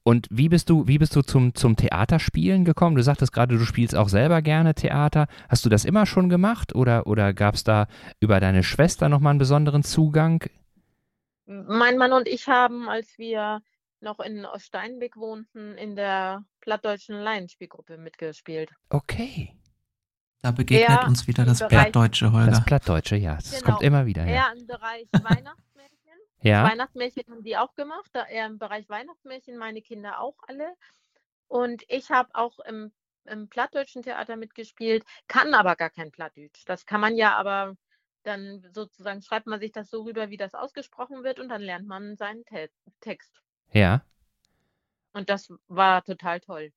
Und wie bist du, wie bist du zum, zum Theaterspielen gekommen? Du sagtest gerade, du spielst auch selber gerne Theater. Hast du das immer schon gemacht oder, oder gab es da über deine Schwester nochmal einen besonderen Zugang? Mein Mann und ich haben, als wir noch in Oststeinbeck wohnten, in der plattdeutschen Laienspielgruppe mitgespielt. Okay. Da begegnet Er uns wieder das Bereich- Plattdeutsche, Holger. Das Plattdeutsche, ja. Das Genau. kommt immer wieder her. Er im Bereich [LAUGHS] Weihnachtsmärchen. Ja. Weihnachtsmärchen haben die auch gemacht. Da er im Bereich Weihnachtsmärchen, meine Kinder auch alle. Und ich habe auch im, im plattdeutschen Theater mitgespielt, kann aber gar kein Plattdeutsch. Das kann man ja aber dann sozusagen schreibt man sich das so rüber, wie das ausgesprochen wird und dann lernt man seinen Te Text. Ja. Und das war total toll.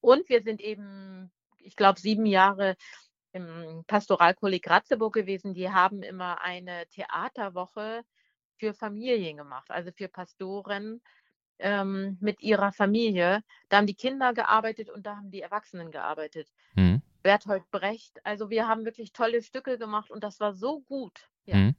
Und wir sind eben, ich glaube, sieben Jahre im Pastoralkolleg Ratzeburg gewesen. Die haben immer eine Theaterwoche für Familien gemacht, also für Pastoren ähm, mit ihrer Familie. Da haben die Kinder gearbeitet und da haben die Erwachsenen gearbeitet. Mhm. Berthold Brecht. Also wir haben wirklich tolle Stücke gemacht und das war so gut. Ja. Mhm.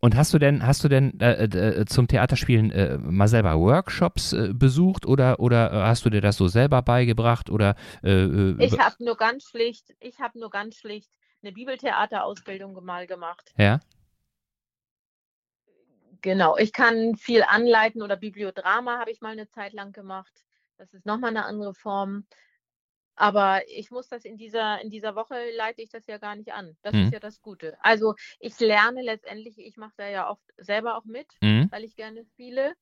Und hast du denn, hast du denn äh, äh, zum Theaterspielen äh, mal selber Workshops äh, besucht oder, oder äh, hast du dir das so selber beigebracht oder äh, äh, Ich habe nur ganz schlicht, ich habe nur ganz schlicht eine Bibeltheaterausbildung mal gemacht. ja? Genau, ich kann viel anleiten oder Bibliodrama habe ich mal eine Zeit lang gemacht. Das ist nochmal eine andere Form. Aber ich muss das in dieser, in dieser Woche leite ich das ja gar nicht an. Das Mhm. ist ja das Gute. Also ich lerne letztendlich, ich mache da ja oft selber auch mit, Mhm. weil ich gerne spiele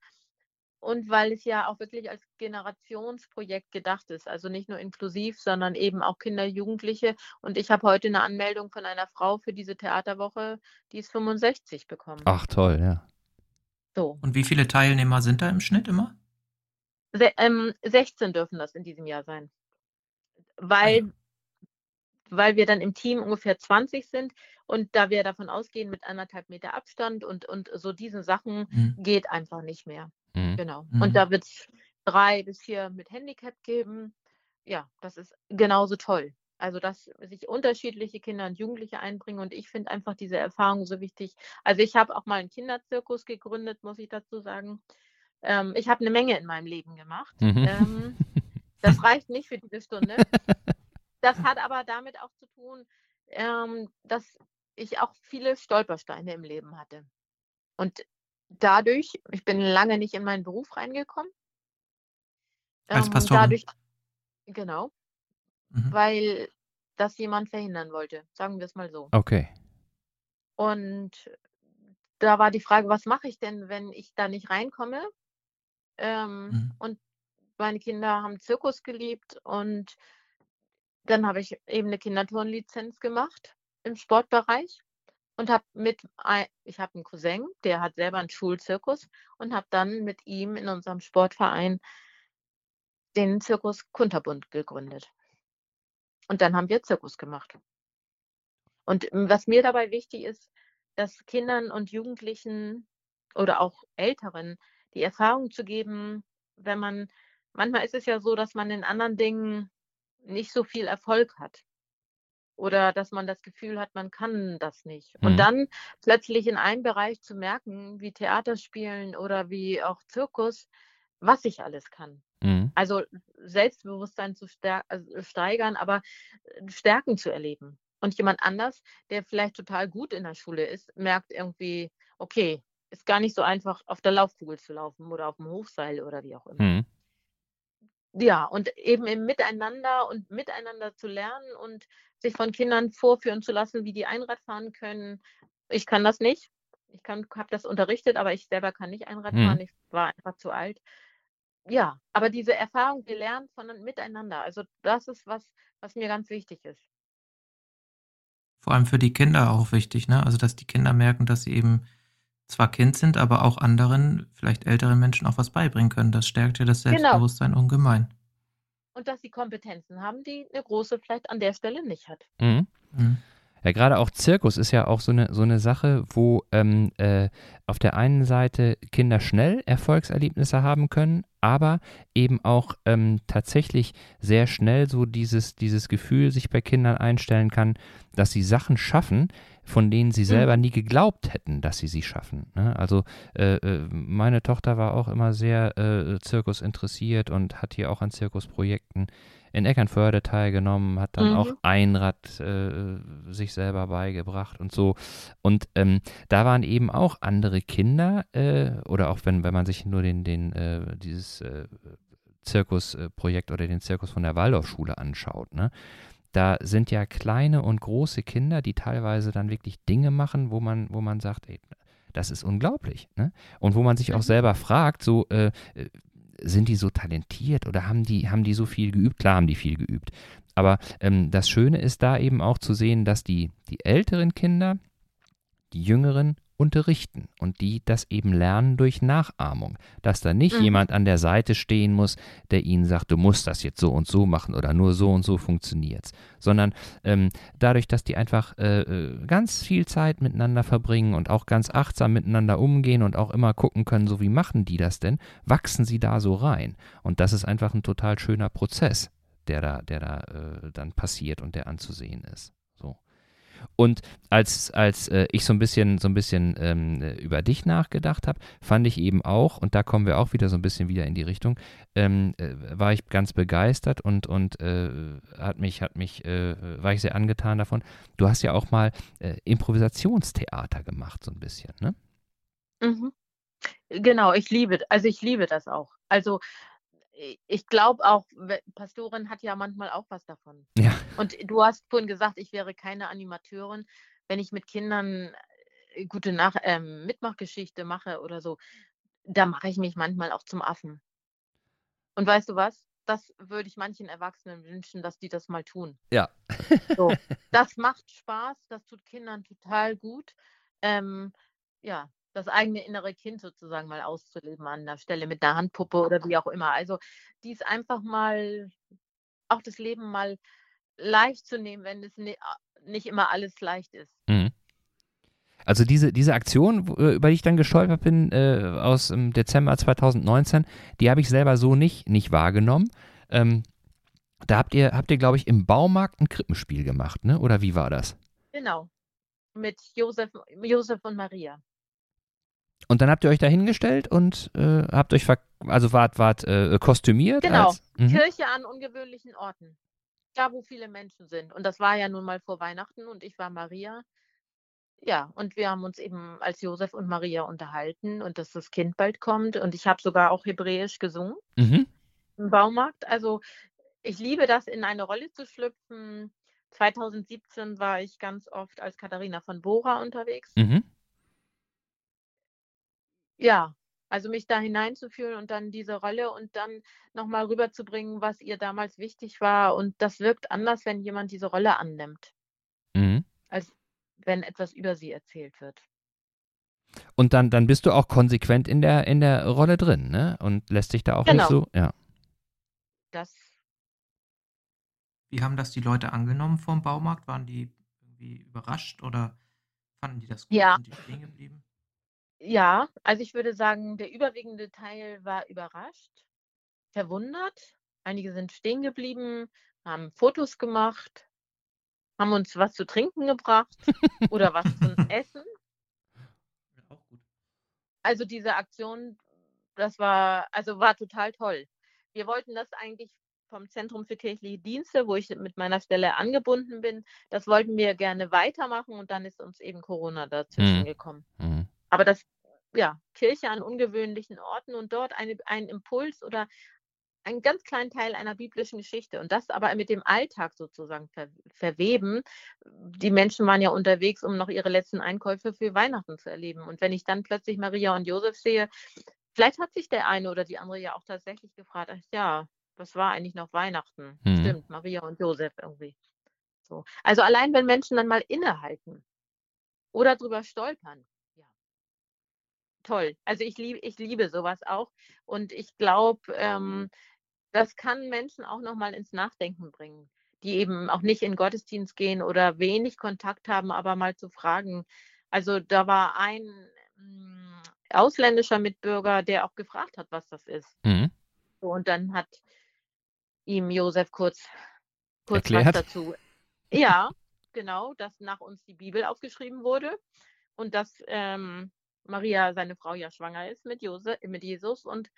und weil es ja auch wirklich als Generationsprojekt gedacht ist. Also nicht nur inklusiv, sondern eben auch Kinder, Jugendliche. Und ich habe heute eine Anmeldung von einer Frau für diese Theaterwoche, die ist 65 bekommen. Ach toll, ja. So. Und wie viele Teilnehmer sind da im Schnitt immer? Se ähm, 16 dürfen das in diesem Jahr sein. Weil, weil wir dann im Team ungefähr 20 sind und da wir davon ausgehen, mit anderthalb Meter Abstand und, und so diesen Sachen Mhm. geht einfach nicht mehr. Mhm. Genau. Mhm. Und da wird es drei bis vier mit Handicap geben. Ja, das ist genauso toll. Also, dass sich unterschiedliche Kinder und Jugendliche einbringen und ich finde einfach diese Erfahrung so wichtig. Also, ich habe auch mal einen Kinderzirkus gegründet, muss ich dazu sagen. Ähm, ich habe eine Menge in meinem Leben gemacht. Mhm. Ähm, das reicht nicht für diese Stunde. [LAUGHS] Das hat aber damit auch zu tun, ähm, dass ich auch viele Stolpersteine im Leben hatte. Und dadurch, ich bin lange nicht in meinen Beruf reingekommen. Als Ähm, Pastorin? dadurch, genau, Mhm. weil das jemand verhindern wollte, sagen wir es mal so. Okay. Und da war die Frage, was mache ich denn, wenn ich da nicht reinkomme? Ähm, Mhm. Und meine Kinder haben Zirkus geliebt und dann habe ich eben eine Kinderturnlizenz gemacht im Sportbereich und habe mit, ich habe einen Cousin, der hat selber einen Schulzirkus und habe dann mit ihm in unserem Sportverein den Zirkus Kunterbund gegründet. Und dann haben wir Zirkus gemacht. Und was mir dabei wichtig ist, dass Kindern und Jugendlichen oder auch Älteren die Erfahrung zu geben, wenn man manchmal ist es ja so, dass man in anderen Dingen nicht so viel Erfolg hat oder dass man das Gefühl hat, man kann das nicht. Und Mhm. dann plötzlich in einem Bereich zu merken, wie Theaterspielen oder wie auch Zirkus, was ich alles kann. Mhm. Also Selbstbewusstsein zu also steigern, aber äh, Stärken zu erleben. Und jemand anders, der vielleicht total gut in der Schule ist, merkt irgendwie, okay, ist gar nicht so einfach, auf der Laufkugel zu laufen oder auf dem Hochseil oder wie auch immer. Mhm. Ja, und eben im Miteinander und miteinander zu lernen und sich von Kindern vorführen zu lassen, wie die Einrad fahren können. Ich kann das nicht. Ich habe das unterrichtet, aber ich selber kann nicht Einrad Mhm. fahren. Ich war einfach zu alt. Ja, aber diese Erfahrung gelernt von miteinander. Also das ist was, was mir ganz wichtig ist. Vor allem für die Kinder auch wichtig, ne? Also, dass die Kinder merken, dass sie eben zwar Kind sind, aber auch anderen, vielleicht älteren Menschen auch was beibringen können. Das stärkt ja das Genau. Selbstbewusstsein ungemein. Und dass sie Kompetenzen haben, die eine große vielleicht an der Stelle nicht hat. Mhm. Mhm. Ja, gerade auch Zirkus ist ja auch so eine, so eine Sache, wo ähm, äh, auf der einen Seite Kinder schnell Erfolgserlebnisse haben können, aber eben auch ähm, tatsächlich sehr schnell so dieses, dieses Gefühl sich bei Kindern einstellen kann, dass sie Sachen schaffen, von denen sie selber Mhm. nie geglaubt hätten, dass sie sie schaffen. Ne? Also äh, äh, meine Tochter war auch immer sehr äh, Zirkus interessiert und hat hier auch an Zirkusprojekten in Eckernförde teilgenommen, hat dann Mhm. auch Einrad äh, sich selber beigebracht und so. Und ähm, da waren eben auch andere Kinder, äh, oder auch wenn, wenn man sich nur den, den, äh, dieses Zirkusprojekt oder den Zirkus von der Waldorfschule anschaut, ne? Da sind ja kleine und große Kinder, die teilweise dann wirklich Dinge machen, wo man, wo man sagt, ey, das ist unglaublich. Ne? Und wo man sich auch Mhm. selber fragt, so, äh, äh, sind die so talentiert oder haben die, haben die so viel geübt? Klar haben die viel geübt. Aber ähm, das Schöne ist da eben auch zu sehen, dass die, die älteren Kinder die Jüngeren unterrichten und die das eben lernen durch Nachahmung. Dass da nicht Mhm. jemand an der Seite stehen muss, der ihnen sagt, du musst das jetzt so und so machen oder nur so und so funktioniert's. Sondern ähm, dadurch, dass die einfach äh, äh, ganz viel Zeit miteinander verbringen und auch ganz achtsam miteinander umgehen und auch immer gucken können, so wie machen die das denn, wachsen sie da so rein. Und das ist einfach ein total schöner Prozess, der da, der da äh, dann passiert und der anzusehen ist. Und als, als äh, ich so ein bisschen, so ein bisschen ähm, äh, über dich nachgedacht habe, fand ich eben auch, und da kommen wir auch wieder so ein bisschen wieder in die Richtung, ähm, äh, war ich ganz begeistert und, und äh, hat mich, hat mich, äh, war ich sehr angetan davon. Du hast ja auch mal äh, Improvisationstheater gemacht, so ein bisschen, ne? Mhm. Genau, ich liebe, also ich liebe das auch. Also ich glaube auch, Pastorin hat ja manchmal auch was davon. Ja. Und du hast vorhin gesagt, ich wäre keine Animateurin, wenn ich mit Kindern äh, gute Nach ähm, Mitmachgeschichte mache oder so. Da mache ich mich manchmal auch zum Affen. Und weißt du was? Das würde ich manchen Erwachsenen wünschen, dass die das mal tun. Ja. So, [LAUGHS] das macht Spaß, das tut Kindern total gut. Ähm, ja, das eigene innere Kind sozusagen mal auszuleben an der Stelle mit einer Handpuppe oder wie auch immer. Also dies einfach mal, auch das Leben mal leicht zu nehmen, wenn es ni- nicht immer alles leicht ist. Mhm. Also diese, diese Aktion, äh, über die ich dann gestolpert bin, äh, aus dem Dezember 2019, die habe ich selber so nicht, nicht wahrgenommen. Ähm, da habt ihr, habt ihr, glaube ich, im Baumarkt ein Krippenspiel gemacht, ne? Oder wie war das? Genau. Mit Josef, Josef und Maria. Und dann habt ihr euch da hingestellt und äh, habt euch, also wart, wart äh, kostümiert? Genau. Als, mhm. Kirche an ungewöhnlichen Orten. Da, wo viele Menschen sind. Und das war ja nun mal vor Weihnachten und ich war Maria. Ja, und wir haben uns eben als Josef und Maria unterhalten und dass das Kind bald kommt. Und ich habe sogar auch Hebräisch gesungen Mhm. im Baumarkt. Also ich liebe das, in eine Rolle zu schlüpfen. 2017 war ich ganz oft als Katharina von Bora unterwegs. Mhm. Ja, also mich da hineinzufühlen und dann diese Rolle und dann nochmal rüberzubringen, was ihr damals wichtig war. Und das wirkt anders, wenn jemand diese Rolle annimmt, Mhm. als wenn etwas über sie erzählt wird. Und dann, dann bist du auch konsequent in der, in der Rolle drin, ne? Und lässt dich da auch nicht Genau. so, ja. Das, Wie haben das die Leute angenommen vom Baumarkt? Waren die irgendwie überrascht oder fanden die das gut? Ja. Sind die stehen geblieben? Ja, also ich würde sagen, der überwiegende Teil war überrascht, verwundert. Einige sind stehen geblieben, haben Fotos gemacht, haben uns was zu trinken gebracht oder was zum [LAUGHS] Essen. Ja, auch gut. Also diese Aktion, das war, also war total toll. Wir wollten das eigentlich vom Zentrum für kirchliche Dienste, wo ich mit meiner Stelle angebunden bin, das wollten wir gerne weitermachen und dann ist uns eben Corona dazwischen Mhm. gekommen. Mhm. Aber das, ja, Kirche an ungewöhnlichen Orten und dort eine, ein Impuls oder einen ganz kleinen Teil einer biblischen Geschichte und das aber mit dem Alltag sozusagen ver verweben. Die Menschen waren ja unterwegs, um noch ihre letzten Einkäufe für Weihnachten zu erleben. Und wenn ich dann plötzlich Maria und Josef sehe, vielleicht hat sich der eine oder die andere ja auch tatsächlich gefragt, ach ja, was war eigentlich noch Weihnachten? Mhm. Stimmt, Maria und Josef irgendwie. So. Also allein wenn Menschen dann mal innehalten oder drüber stolpern, toll. Also ich liebe, ich liebe sowas auch und ich glaube, ähm, das kann Menschen auch noch mal ins Nachdenken bringen, die eben auch nicht in Gottesdienst gehen oder wenig Kontakt haben, aber mal zu fragen. Also da war ein mm, ausländischer Mitbürger, der auch gefragt hat, was das ist. Mhm. So, und dann hat ihm Josef kurz, kurz was dazu. Ja, genau, dass nach uns die Bibel aufgeschrieben wurde und dass ähm, Maria, seine Frau, ja schwanger ist mit, Jose, mit Jesus und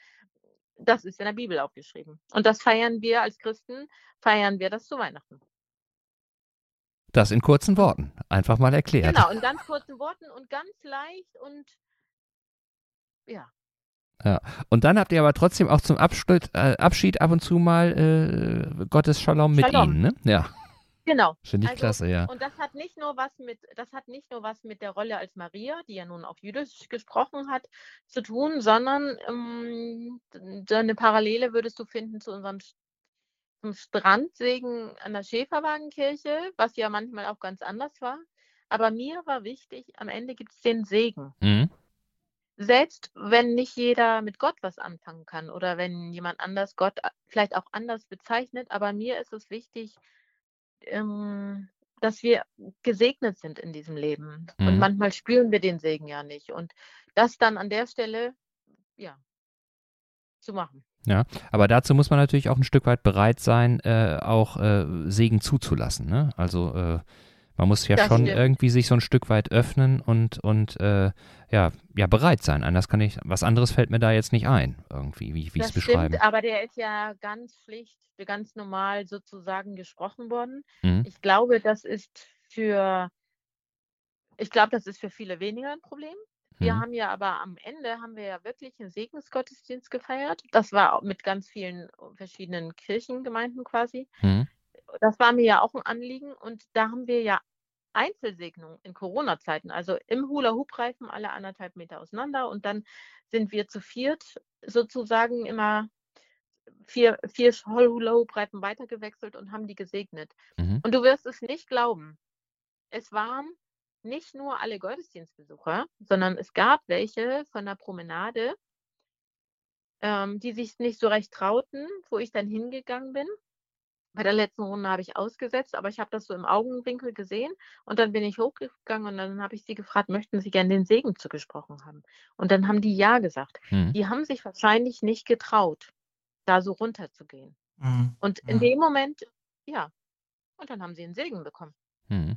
das ist in der Bibel aufgeschrieben. Und das feiern wir als Christen, feiern wir das zu Weihnachten. Das in kurzen Worten. Einfach mal erklärt. Genau, in ganz kurzen Worten und ganz leicht und ja. Und dann habt ihr aber trotzdem auch zum Abschnitt, äh, Abschied ab und zu mal äh, Gottes Shalom mit Shalom. ihnen, ne? Ja, Genau. finde ich Also, klasse, ja. Und das hat nicht nur was mit, das hat nicht nur was mit der Rolle als Maria, die ja nun auch Jüdisch gesprochen hat, zu tun, sondern ähm, eine Parallele würdest du finden zu unserem zum Strandsegen an der Schäferwagenkirche, was ja manchmal auch ganz anders war. Aber mir war wichtig, am Ende gibt es den Segen. Mhm. Selbst wenn nicht jeder mit Gott was anfangen kann oder wenn jemand anders Gott a- vielleicht auch anders bezeichnet, aber mir ist es wichtig, ähm, dass wir gesegnet sind in diesem Leben. Und Mhm. manchmal spüren wir den Segen ja nicht. Und das dann an der Stelle, ja, zu machen. Aber dazu muss man natürlich auch ein Stück weit bereit sein, äh, auch äh, Segen zuzulassen, ne? Also äh, man muss ja Das schon stimmt. irgendwie sich so ein Stück weit öffnen und, und äh, ja, ja, bereit sein. Anders kann ich, was anderes fällt mir da jetzt nicht ein, irgendwie, wie, wie ich es stimmt, aber der ist ja ganz schlicht, ganz normal sozusagen gesprochen worden. Mhm. Ich glaube, das ist für, ich glaube, das ist für viele weniger ein Problem. Wir Mhm. haben ja aber am Ende haben wir ja wirklich einen Segensgottesdienst gefeiert. Das war mit ganz vielen verschiedenen Kirchengemeinden quasi. Mhm. Das war mir ja auch ein Anliegen und da haben wir ja Einzelsegnung in Corona-Zeiten, also im Hula-Hoop-Reifen alle anderthalb Meter auseinander und dann sind wir zu viert sozusagen immer vier, vier Hula-Hoop-Reifen weitergewechselt und haben die gesegnet. Mhm. Und du wirst es nicht glauben, es waren nicht nur alle Gottesdienstbesucher, sondern es gab welche von der Promenade, ähm, die sich nicht so recht trauten, wo ich dann hingegangen bin. Bei der letzten Runde habe ich ausgesetzt, aber ich habe das so im Augenwinkel gesehen und dann bin ich hochgegangen und dann habe ich sie gefragt, möchten Sie gerne den Segen zugesprochen haben? Und dann haben die ja gesagt. Mhm. Die haben sich wahrscheinlich nicht getraut, da so runterzugehen. Mhm. Und in Mhm. dem Moment, ja, und dann haben sie einen Segen bekommen. Mhm.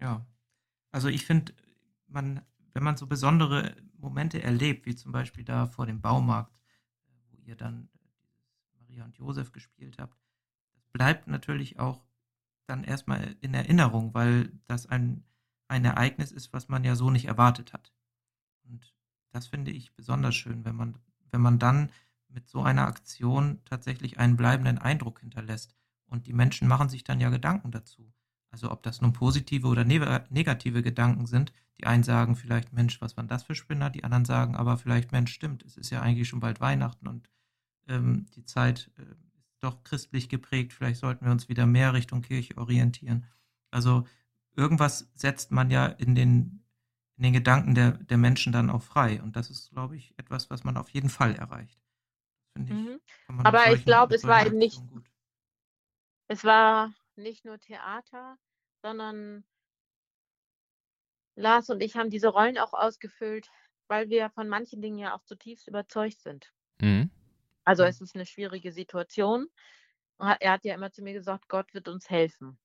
Ja. Also ich finde, man, wenn man so besondere Momente erlebt, wie zum Beispiel da vor dem Baumarkt, wo ihr dann Maria und Josef gespielt habt, das bleibt natürlich auch dann erstmal in Erinnerung, weil das ein, ein Ereignis ist, was man ja so nicht erwartet hat. Und das finde ich besonders schön, wenn man, wenn man dann mit so einer Aktion tatsächlich einen bleibenden Eindruck hinterlässt. Und die Menschen machen sich dann ja Gedanken dazu. Also ob das nun positive oder ne negative Gedanken sind. Die einen sagen vielleicht, Mensch, was waren das für Spinner? Die anderen sagen aber vielleicht, Mensch, stimmt, es ist ja eigentlich schon bald Weihnachten und ähm, die Zeit äh, ist doch christlich geprägt. Vielleicht sollten wir uns wieder mehr Richtung Kirche orientieren. Also irgendwas setzt man ja in den, in den Gedanken der, der Menschen dann auch frei. Und das ist, glaube ich, etwas, was man auf jeden Fall erreicht. Finde ich. Mhm. Aber ich glaube, es war eben nicht- gut. Es war nicht nur Theater, sondern Lars und ich haben diese Rollen auch ausgefüllt, weil wir von manchen Dingen ja auch zutiefst überzeugt sind. Mhm. Also Mhm. es ist eine schwierige Situation. Er hat ja immer zu mir gesagt, Gott wird uns helfen.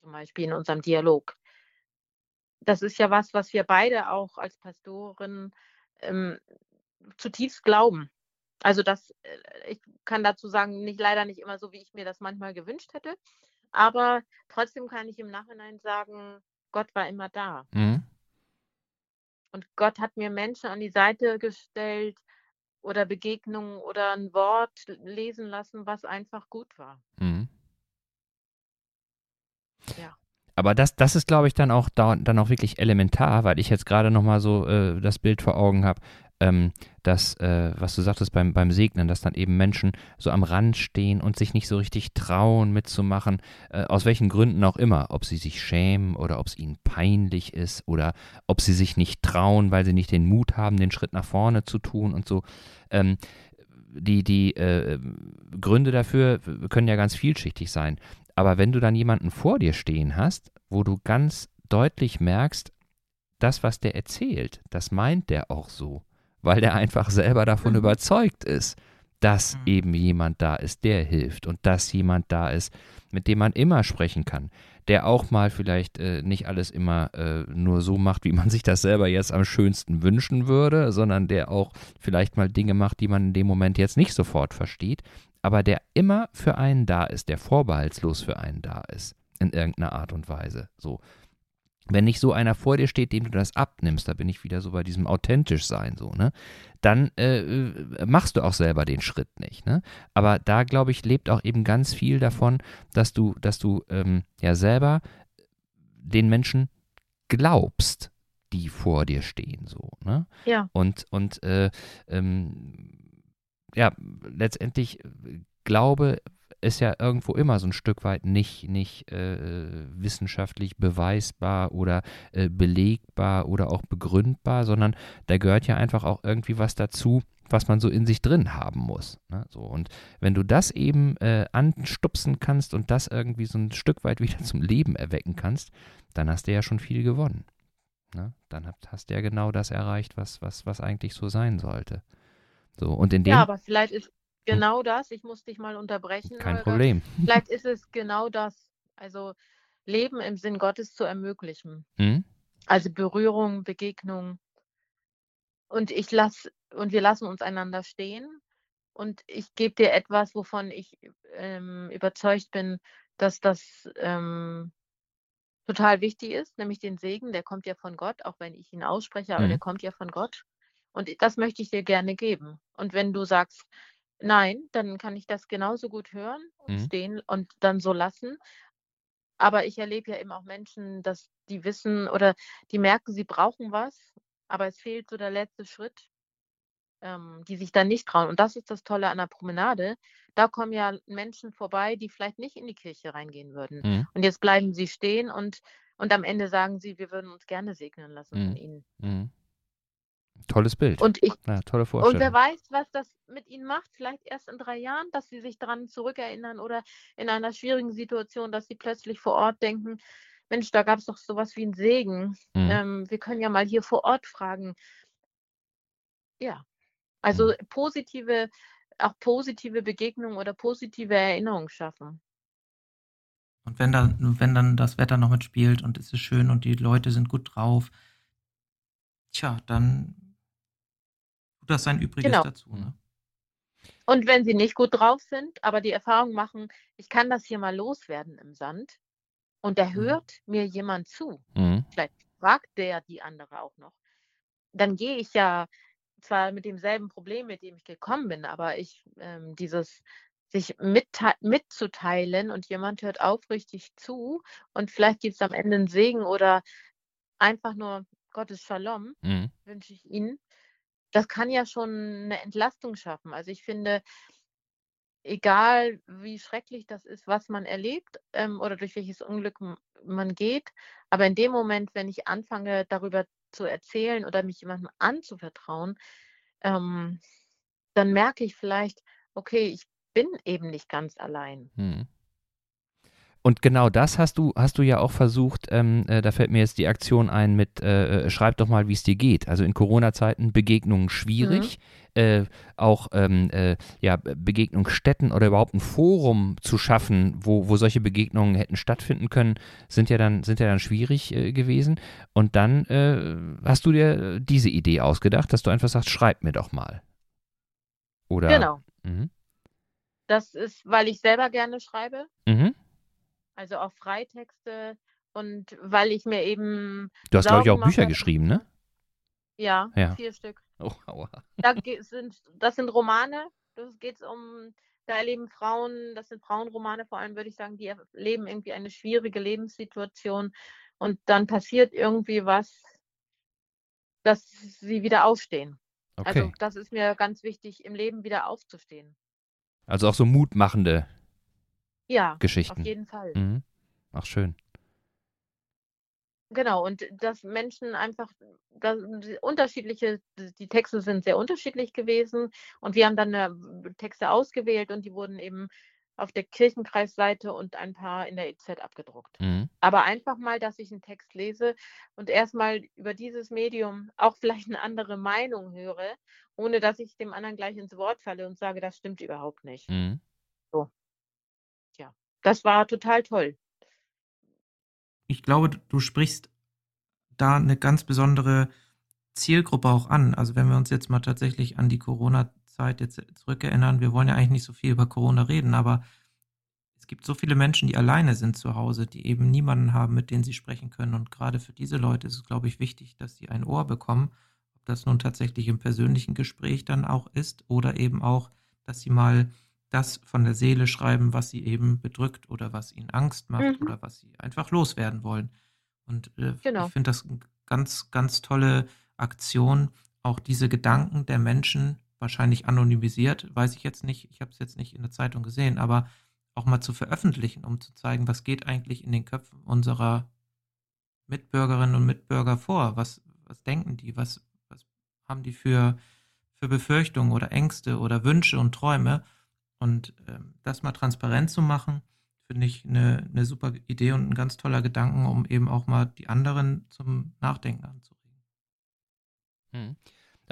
Zum Beispiel in unserem Dialog. Das ist ja was, was wir beide auch als Pastorin ähm, zutiefst glauben. Also das, äh, ich kann dazu sagen, nicht leider nicht immer so, wie ich mir das manchmal gewünscht hätte. Aber trotzdem kann ich im Nachhinein sagen, Gott war immer da. Mhm. Und Gott hat mir Menschen an die Seite gestellt oder Begegnungen oder ein Wort lesen lassen, was einfach gut war. Mhm. Ja. Aber das, das ist, glaube ich, dann auch, da, dann auch wirklich elementar, weil ich jetzt gerade nochmal so äh, das Bild vor Augen habe, ähm, dass, äh, was du sagtest beim, beim Segnen, dass dann eben Menschen so am Rand stehen und sich nicht so richtig trauen mitzumachen, äh, aus welchen Gründen auch immer, ob sie sich schämen oder ob es ihnen peinlich ist oder ob sie sich nicht trauen, weil sie nicht den Mut haben, den Schritt nach vorne zu tun und so. Ähm, die die äh, Gründe dafür können ja ganz vielschichtig sein. Aber wenn du dann jemanden vor dir stehen hast, wo du ganz deutlich merkst, das, was der erzählt, das meint der auch so, weil der einfach selber davon Mhm. überzeugt ist, dass Mhm. eben jemand da ist, der hilft und dass jemand da ist, mit dem man immer sprechen kann, der auch mal vielleicht äh, nicht alles immer äh, nur so macht, wie man sich das selber jetzt am schönsten wünschen würde, sondern der auch vielleicht mal Dinge macht, die man in dem Moment jetzt nicht sofort versteht, aber der immer für einen da ist, der vorbehaltslos für einen da ist, in irgendeiner Art und Weise. So. Wenn nicht so einer vor dir steht, dem du das abnimmst, da bin ich wieder so bei diesem authentisch sein, so, ne? Dann äh, äh, machst du auch selber den Schritt nicht, ne? Aber da, glaube ich, lebt auch eben ganz viel davon, dass du, dass du ähm, ja selber den Menschen glaubst, die vor dir stehen, so, ne? Ja. Und, und äh, ähm, ja, letztendlich äh, Glaube ist ja irgendwo immer so ein Stück weit nicht, nicht äh, wissenschaftlich beweisbar oder äh, belegbar oder auch begründbar, sondern da gehört ja einfach auch irgendwie was dazu, was man so in sich drin haben muss. Ne? So, und wenn du das eben äh, anstupsen kannst und das irgendwie so ein Stück weit wieder [LAUGHS] zum Leben erwecken kannst, dann hast du ja schon viel gewonnen. Ne? Dann hast, du ja genau das erreicht, was, was, was eigentlich so sein sollte. So, und in dem Ja, aber vielleicht ist genau das, ich muss dich mal unterbrechen, kein Holger. Problem. Vielleicht ist es genau das, also Leben im Sinn Gottes zu ermöglichen. Hm? Also Berührung, Begegnung. Und ich lass, und wir lassen uns einander stehen. Und ich gebe dir etwas, wovon ich ähm, überzeugt bin, dass das ähm, total wichtig ist, nämlich den Segen, der kommt ja von Gott, auch wenn ich ihn ausspreche, aber der Mhm. kommt ja von Gott. Und das möchte ich dir gerne geben. Und wenn du sagst, nein, dann kann ich das genauso gut hören und Mhm. stehen und dann so lassen. Aber ich erlebe ja eben auch Menschen, dass die wissen oder die merken, sie brauchen was, aber es fehlt so der letzte Schritt, ähm, die sich dann nicht trauen. Und das ist das Tolle an der Promenade. Da kommen ja Menschen vorbei, die vielleicht nicht in die Kirche reingehen würden. Mhm. Und jetzt bleiben sie stehen und, und am Ende sagen sie, wir würden uns gerne segnen lassen Mhm. von ihnen. Tolles Bild. Und ich ja, tolle und wer Vorstellung. weiß, was das mit ihnen macht, vielleicht erst in drei Jahren, dass sie sich daran zurückerinnern oder in einer schwierigen Situation, dass sie plötzlich vor Ort denken, Mensch, da gab es doch sowas wie einen Segen. Mhm. Ähm, wir können ja mal hier vor Ort fragen. Ja, also Mhm. positive, auch positive Begegnungen oder positive Erinnerungen schaffen. Und wenn dann, wenn dann das Wetter noch mitspielt und es ist schön und die Leute sind gut drauf, tja, dann das sein Übriges Genau. dazu. Ne? Und wenn sie nicht gut drauf sind, aber die Erfahrung machen, ich kann das hier mal loswerden im Sand und da Mhm. hört mir jemand zu, Mhm. vielleicht fragt der die andere auch noch, dann gehe ich ja zwar mit demselben Problem, mit dem ich gekommen bin, aber ich ähm, dieses sich mitzuteilen und jemand hört aufrichtig zu und vielleicht gibt es am Ende einen Segen oder einfach nur Gottes Shalom, Mhm. wünsche ich Ihnen. Das kann ja schon eine Entlastung schaffen. Also ich finde, egal wie schrecklich das ist, was man erlebt ähm, oder durch welches Unglück man geht, aber in dem Moment, wenn ich anfange, darüber zu erzählen oder mich jemandem anzuvertrauen, ähm, dann merke ich vielleicht, okay, ich bin eben nicht ganz allein. Mhm. Und genau das hast du, hast du ja auch versucht, ähm, äh, da fällt mir jetzt die Aktion ein mit, äh, äh schreib doch mal, wie es dir geht. Also in Corona-Zeiten Begegnungen schwierig, mhm. äh, auch ähm, äh, ja, Begegnungsstätten oder überhaupt ein Forum zu schaffen, wo, wo solche Begegnungen hätten stattfinden können, sind ja dann, sind ja dann schwierig äh, gewesen. Und dann hast du dir diese Idee ausgedacht, dass du einfach sagst, schreib mir doch mal. Oder? Genau. Mhm. Das ist, weil ich selber gerne schreibe. Mhm also auch Freitexte und weil ich mir eben. Du hast, glaube ich, auch mache. Bücher geschrieben, ne? Ja, ja. vier Stück. Oh, aua. Da sind, das sind Romane, das geht um, da erleben Frauen, das sind Frauenromane vor allem, würde ich sagen, die erleben irgendwie eine schwierige Lebenssituation und dann passiert irgendwie was, dass sie wieder aufstehen. Also okay. Also das ist mir ganz wichtig, im Leben wieder aufzustehen. Also auch so mutmachende ja, Geschichten. auf jeden Fall. Mhm. Ach, schön. Genau, und dass Menschen einfach dass unterschiedliche, die Texte sind sehr unterschiedlich gewesen und wir haben dann äh, Texte ausgewählt und die wurden eben auf der Kirchenkreisseite und ein paar in der EZ abgedruckt. Mhm. Aber einfach mal, dass ich einen Text lese und erstmal über dieses Medium auch [LAUGHS] vielleicht eine andere Meinung höre, ohne dass ich dem anderen gleich ins Wort falle und sage, das stimmt überhaupt nicht. Mhm. So das war total toll. Ich glaube, du sprichst da eine ganz besondere Zielgruppe auch an. Also wenn wir uns jetzt mal tatsächlich an die Corona-Zeit jetzt zurückerinnern, wir wollen ja eigentlich nicht so viel über Corona reden, aber es gibt so viele Menschen, die alleine sind zu Hause, die eben niemanden haben, mit dem sie sprechen können. Und gerade für diese Leute ist es, glaube ich, wichtig, dass sie ein Ohr bekommen, ob das nun tatsächlich im persönlichen Gespräch dann auch ist oder eben auch, dass sie mal das von der Seele schreiben, was sie eben bedrückt oder was ihnen Angst macht mhm. oder was sie einfach loswerden wollen. Und äh, genau. ich finde das eine ganz, ganz tolle Aktion, auch diese Gedanken der Menschen, wahrscheinlich anonymisiert, weiß ich jetzt nicht, ich habe es jetzt nicht in der Zeitung gesehen, aber auch mal zu veröffentlichen, um zu zeigen, was geht eigentlich in den Köpfen unserer Mitbürgerinnen und Mitbürger vor, was, was denken die, was, was haben die für, für Befürchtungen oder Ängste oder Wünsche und Träume und ähm, das mal transparent zu machen, finde ich eine, eine super Idee und ein ganz toller Gedanken, um eben auch mal die anderen zum Nachdenken anzuregen. Hm.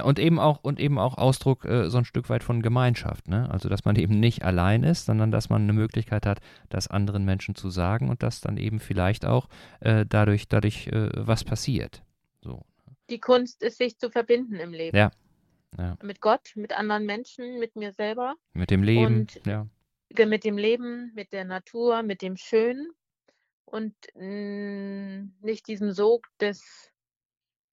und eben auch, und eben auch Ausdruck äh, so ein Stück weit von Gemeinschaft, ne? Also dass man eben nicht allein ist, sondern dass man eine Möglichkeit hat, das anderen Menschen zu sagen und dass dann eben vielleicht auch äh, dadurch, dadurch äh, was passiert. So. Die Kunst ist, sich zu verbinden im Leben. Ja, ja. Mit Gott, mit anderen Menschen, mit mir selber. Mit dem Leben. Und ja. Mit dem Leben, mit der Natur, mit dem Schönen. Und mh, mm, nicht diesem Sog des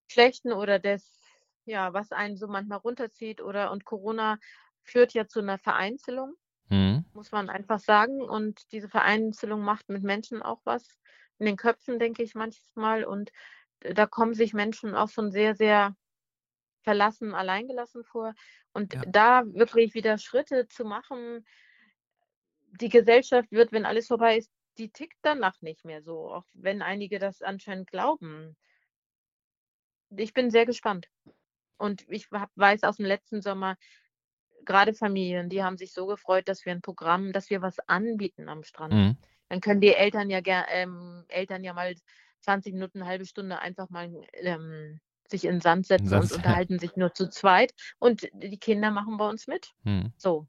Schlechten oder des, ja, was einen so manchmal runterzieht. Oder und Corona führt ja zu einer Vereinzelung, mhm. muss man einfach sagen. Und diese Vereinzelung macht mit Menschen auch was. In den Köpfen, denke ich manchmal. Und da kommen sich Menschen auch schon sehr, sehr verlassen, alleingelassen vor. Und ja. da wirklich wieder Schritte zu machen, die Gesellschaft wird, wenn alles vorbei ist, die tickt danach nicht mehr so, auch wenn einige das anscheinend glauben. Ich bin sehr gespannt. Und ich hab, weiß aus dem letzten Sommer, gerade Familien, die haben sich so gefreut, dass wir ein Programm, dass wir was anbieten am Strand. Mhm. Dann können die Eltern ja, ähm, Eltern ja mal 20 Minuten, eine halbe Stunde einfach mal ähm, sich in Sand setzen Sand, [LAUGHS] und unterhalten sich nur zu zweit und die Kinder machen bei uns mit. Hm. So.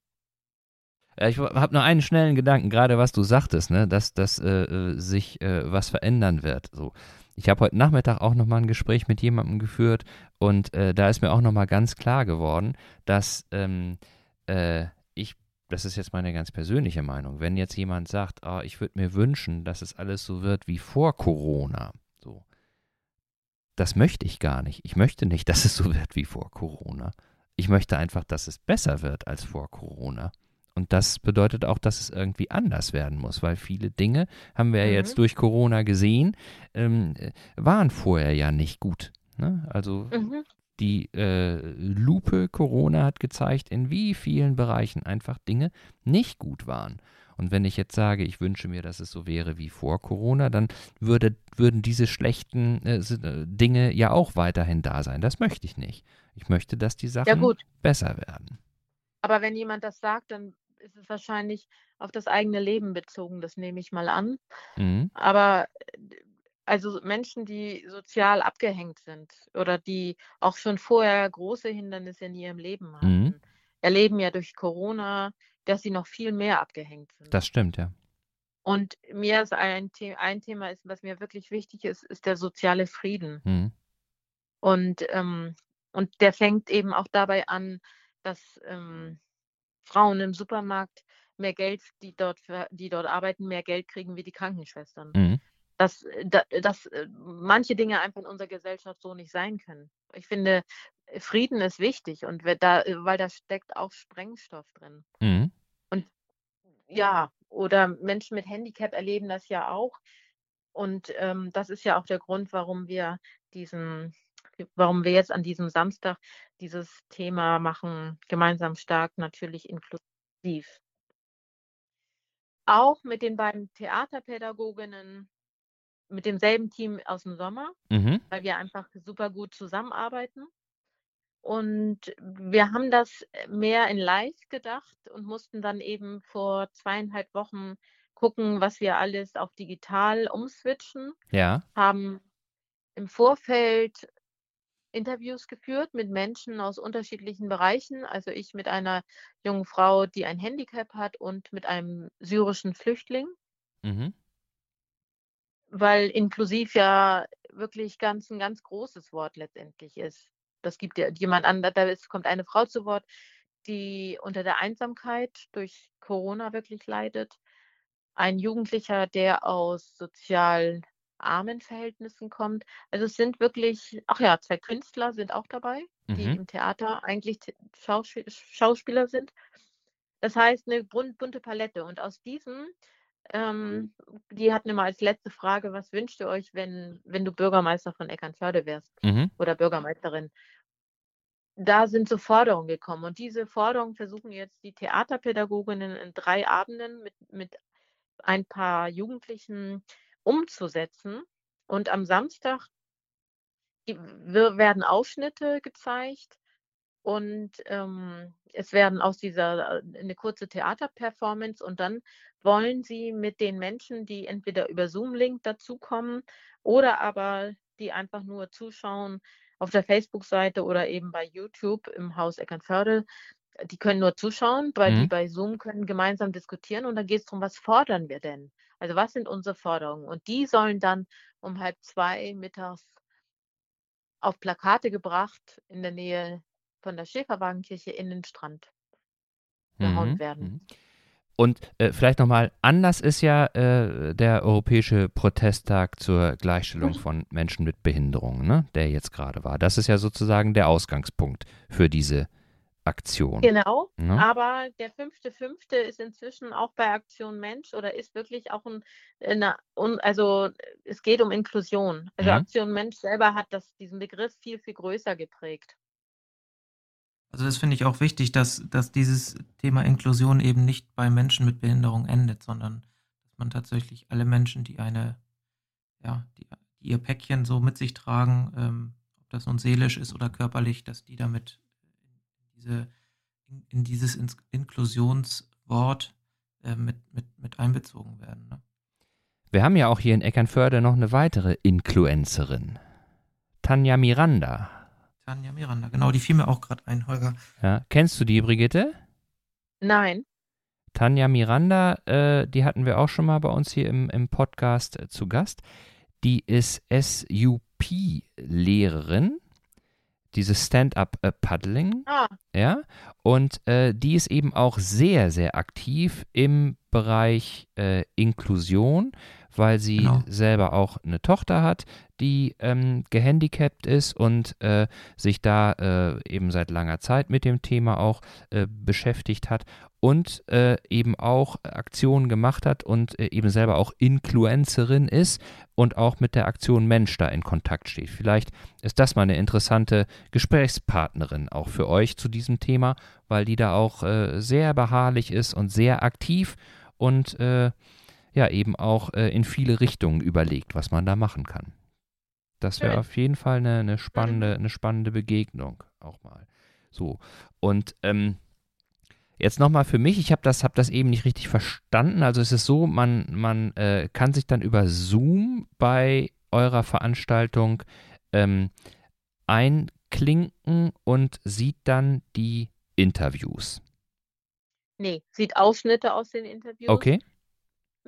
Ich habe nur einen schnellen Gedanken, gerade was du sagtest, ne, dass, dass äh, äh, sich äh, was verändern wird. So. Ich habe heute Nachmittag auch nochmal ein Gespräch mit jemandem geführt und äh, da ist mir auch nochmal ganz klar geworden, dass ähm, äh, ich, das ist jetzt meine ganz persönliche Meinung, wenn jetzt jemand sagt, oh, ich würde mir wünschen, dass es alles so wird wie vor Corona, das möchte ich gar nicht. Ich möchte nicht, [LAUGHS] dass es so wird wie vor Corona. Ich möchte einfach, dass es besser wird als vor Corona. Und das bedeutet auch, dass es irgendwie anders werden muss, weil viele Dinge, haben wir ja mhm. jetzt durch Corona gesehen, ähm, waren vorher ja nicht gut. Ne? Also mhm. Die äh, Lupe Corona hat gezeigt, in wie vielen Bereichen einfach Dinge nicht gut waren. Und wenn ich jetzt sage, ich wünsche mir, dass es so wäre wie vor Corona, dann würde, würden diese schlechten äh, äh Dinge ja auch weiterhin da sein. Das möchte ich nicht. Ich möchte, dass die Sachen ja, besser werden. Aber wenn jemand das sagt, dann ist es wahrscheinlich auf das eigene Leben bezogen, das nehme ich mal an. Mhm. Aber äh, also Menschen, die sozial abgehängt sind oder die auch schon vorher große Hindernisse in ihrem Leben Mhm. hatten, erleben ja durch Corona, dass sie noch viel mehr abgehängt sind. Das stimmt, ja. Und mir ist ein, The ein Thema, ist, was mir wirklich wichtig ist, ist der soziale Frieden. Mhm. Und, ähm, und der fängt eben auch dabei an, dass ähm, Frauen im Supermarkt mehr Geld, die dort, die dort arbeiten, mehr Geld kriegen wie die Krankenschwestern. Mhm. Dass, da, dass äh, manche Dinge einfach in unserer Gesellschaft so nicht sein können. Ich finde, Frieden ist wichtig und da, weil da steckt auch Sprengstoff drin. Mhm. Ja, oder Menschen mit Handicap erleben das ja auch. Und ähm, das ist ja auch der Grund, warum wir diesen, warum wir jetzt an diesem Samstag dieses Thema machen, gemeinsam stark, natürlich inklusiv. Auch mit den beiden Theaterpädagoginnen, mit demselben Team aus dem Sommer, Mhm. weil wir einfach super gut zusammenarbeiten. Und wir haben das mehr in live gedacht und mussten dann eben vor zweieinhalb Wochen gucken, was wir alles auf digital umswitchen, Ja. haben im Vorfeld Interviews geführt mit Menschen aus unterschiedlichen Bereichen. Also ich mit einer jungen Frau, die ein Handicap hat und mit einem syrischen Flüchtling, Mhm. Weil inklusiv ja wirklich ganz ein ganz großes Wort letztendlich ist. Das gibt ja jemand an, da ist, kommt eine Frau zu Wort, die unter der Einsamkeit durch Corona wirklich leidet. Ein Jugendlicher, der aus sozial armen Verhältnissen kommt. Also es sind wirklich, ach ja, zwei Künstler sind auch dabei, die Mhm. im Theater eigentlich Schauspiel Schauspieler sind. Das heißt, eine bunt- bunte Palette. Und aus diesem, ähm, die hatten immer als letzte Frage, was wünscht ihr euch, wenn, wenn du Bürgermeister von Eckernförde wärst Mhm. oder Bürgermeisterin? Da sind so Forderungen gekommen. Und diese Forderungen versuchen jetzt die Theaterpädagoginnen in drei Abenden mit, mit ein paar Jugendlichen umzusetzen. Und am Samstag die- werden Ausschnitte gezeigt und ähm, es werden aus dieser äh, eine kurze Theaterperformance und dann wollen sie mit den Menschen, die entweder über Zoom-Link dazukommen oder aber die einfach nur zuschauen auf der Facebook-Seite oder eben bei YouTube im Haus Eckernförde, die können nur zuschauen, weil die Mhm. bei Zoom können gemeinsam diskutieren und dann geht es darum, was fordern wir denn? Also was sind unsere Forderungen? Und die sollen dann um halb zwei mittags auf Plakate gebracht in der Nähe von der Schäferwagenkirche in den Strand gehauen Mhm. werden. Mhm. Und äh, vielleicht nochmal, Anlass ist ja äh, der Europäische Protesttag zur Gleichstellung Mhm. von Menschen mit Behinderungen, ne? der jetzt gerade war. Das ist ja sozusagen der Ausgangspunkt für diese Aktion. Genau, Ne? aber der fünfte fünfte ist inzwischen auch bei Aktion Mensch oder ist wirklich auch ein, eine, also es geht um Inklusion. Also Mhm. Aktion Mensch selber hat das, diesen Begriff viel, viel größer geprägt. Also das finde ich auch wichtig, dass, dass dieses Thema Inklusion eben nicht bei Menschen mit Behinderung endet, sondern dass man tatsächlich alle Menschen, die eine, ja, die, die ihr Päckchen so mit sich tragen, ähm, ob das nun seelisch ist oder körperlich, dass die damit in, diese, in, in dieses Ins Inklusionswort äh, mit, mit, mit einbezogen werden. Ne? Wir haben ja auch hier in Eckernförde noch eine weitere Influencerin. Tanja Miranda. Tanja Miranda, genau, die fiel mir auch gerade ein, Holger. Ja, kennst du die, Brigitte? Nein, Tanja Miranda, äh, die hatten wir auch schon mal bei uns hier im, im Podcast äh, zu Gast. Die ist SUP-Lehrerin, dieses Stand-up-Paddling, ah, ja, und äh, die ist eben auch sehr, sehr aktiv im Bereich äh, Inklusion, weil sie Genau. selber auch eine Tochter hat, die ähm, gehandicapt ist und äh, sich da äh, eben seit langer Zeit mit dem Thema auch äh, beschäftigt hat und äh, eben auch Aktionen gemacht hat und äh, eben selber auch Influencerin ist und auch mit der Aktion Mensch da in Kontakt steht. Vielleicht ist das mal eine interessante Gesprächspartnerin auch für euch zu diesem Thema, weil die da auch äh, sehr beharrlich ist und sehr aktiv und ja eben auch äh, in viele Richtungen überlegt, was man da machen kann. Das wäre auf jeden Fall eine, eine spannende, eine spannende Begegnung auch mal. So und ähm, Jetzt nochmal für mich, ich habe das, hab das eben nicht richtig verstanden. Also es ist so, man, man äh, kann sich dann über Zoom bei eurer Veranstaltung ähm, einklinken und sieht dann die Interviews. Nee, sieht Ausschnitte aus den Interviews. Okay.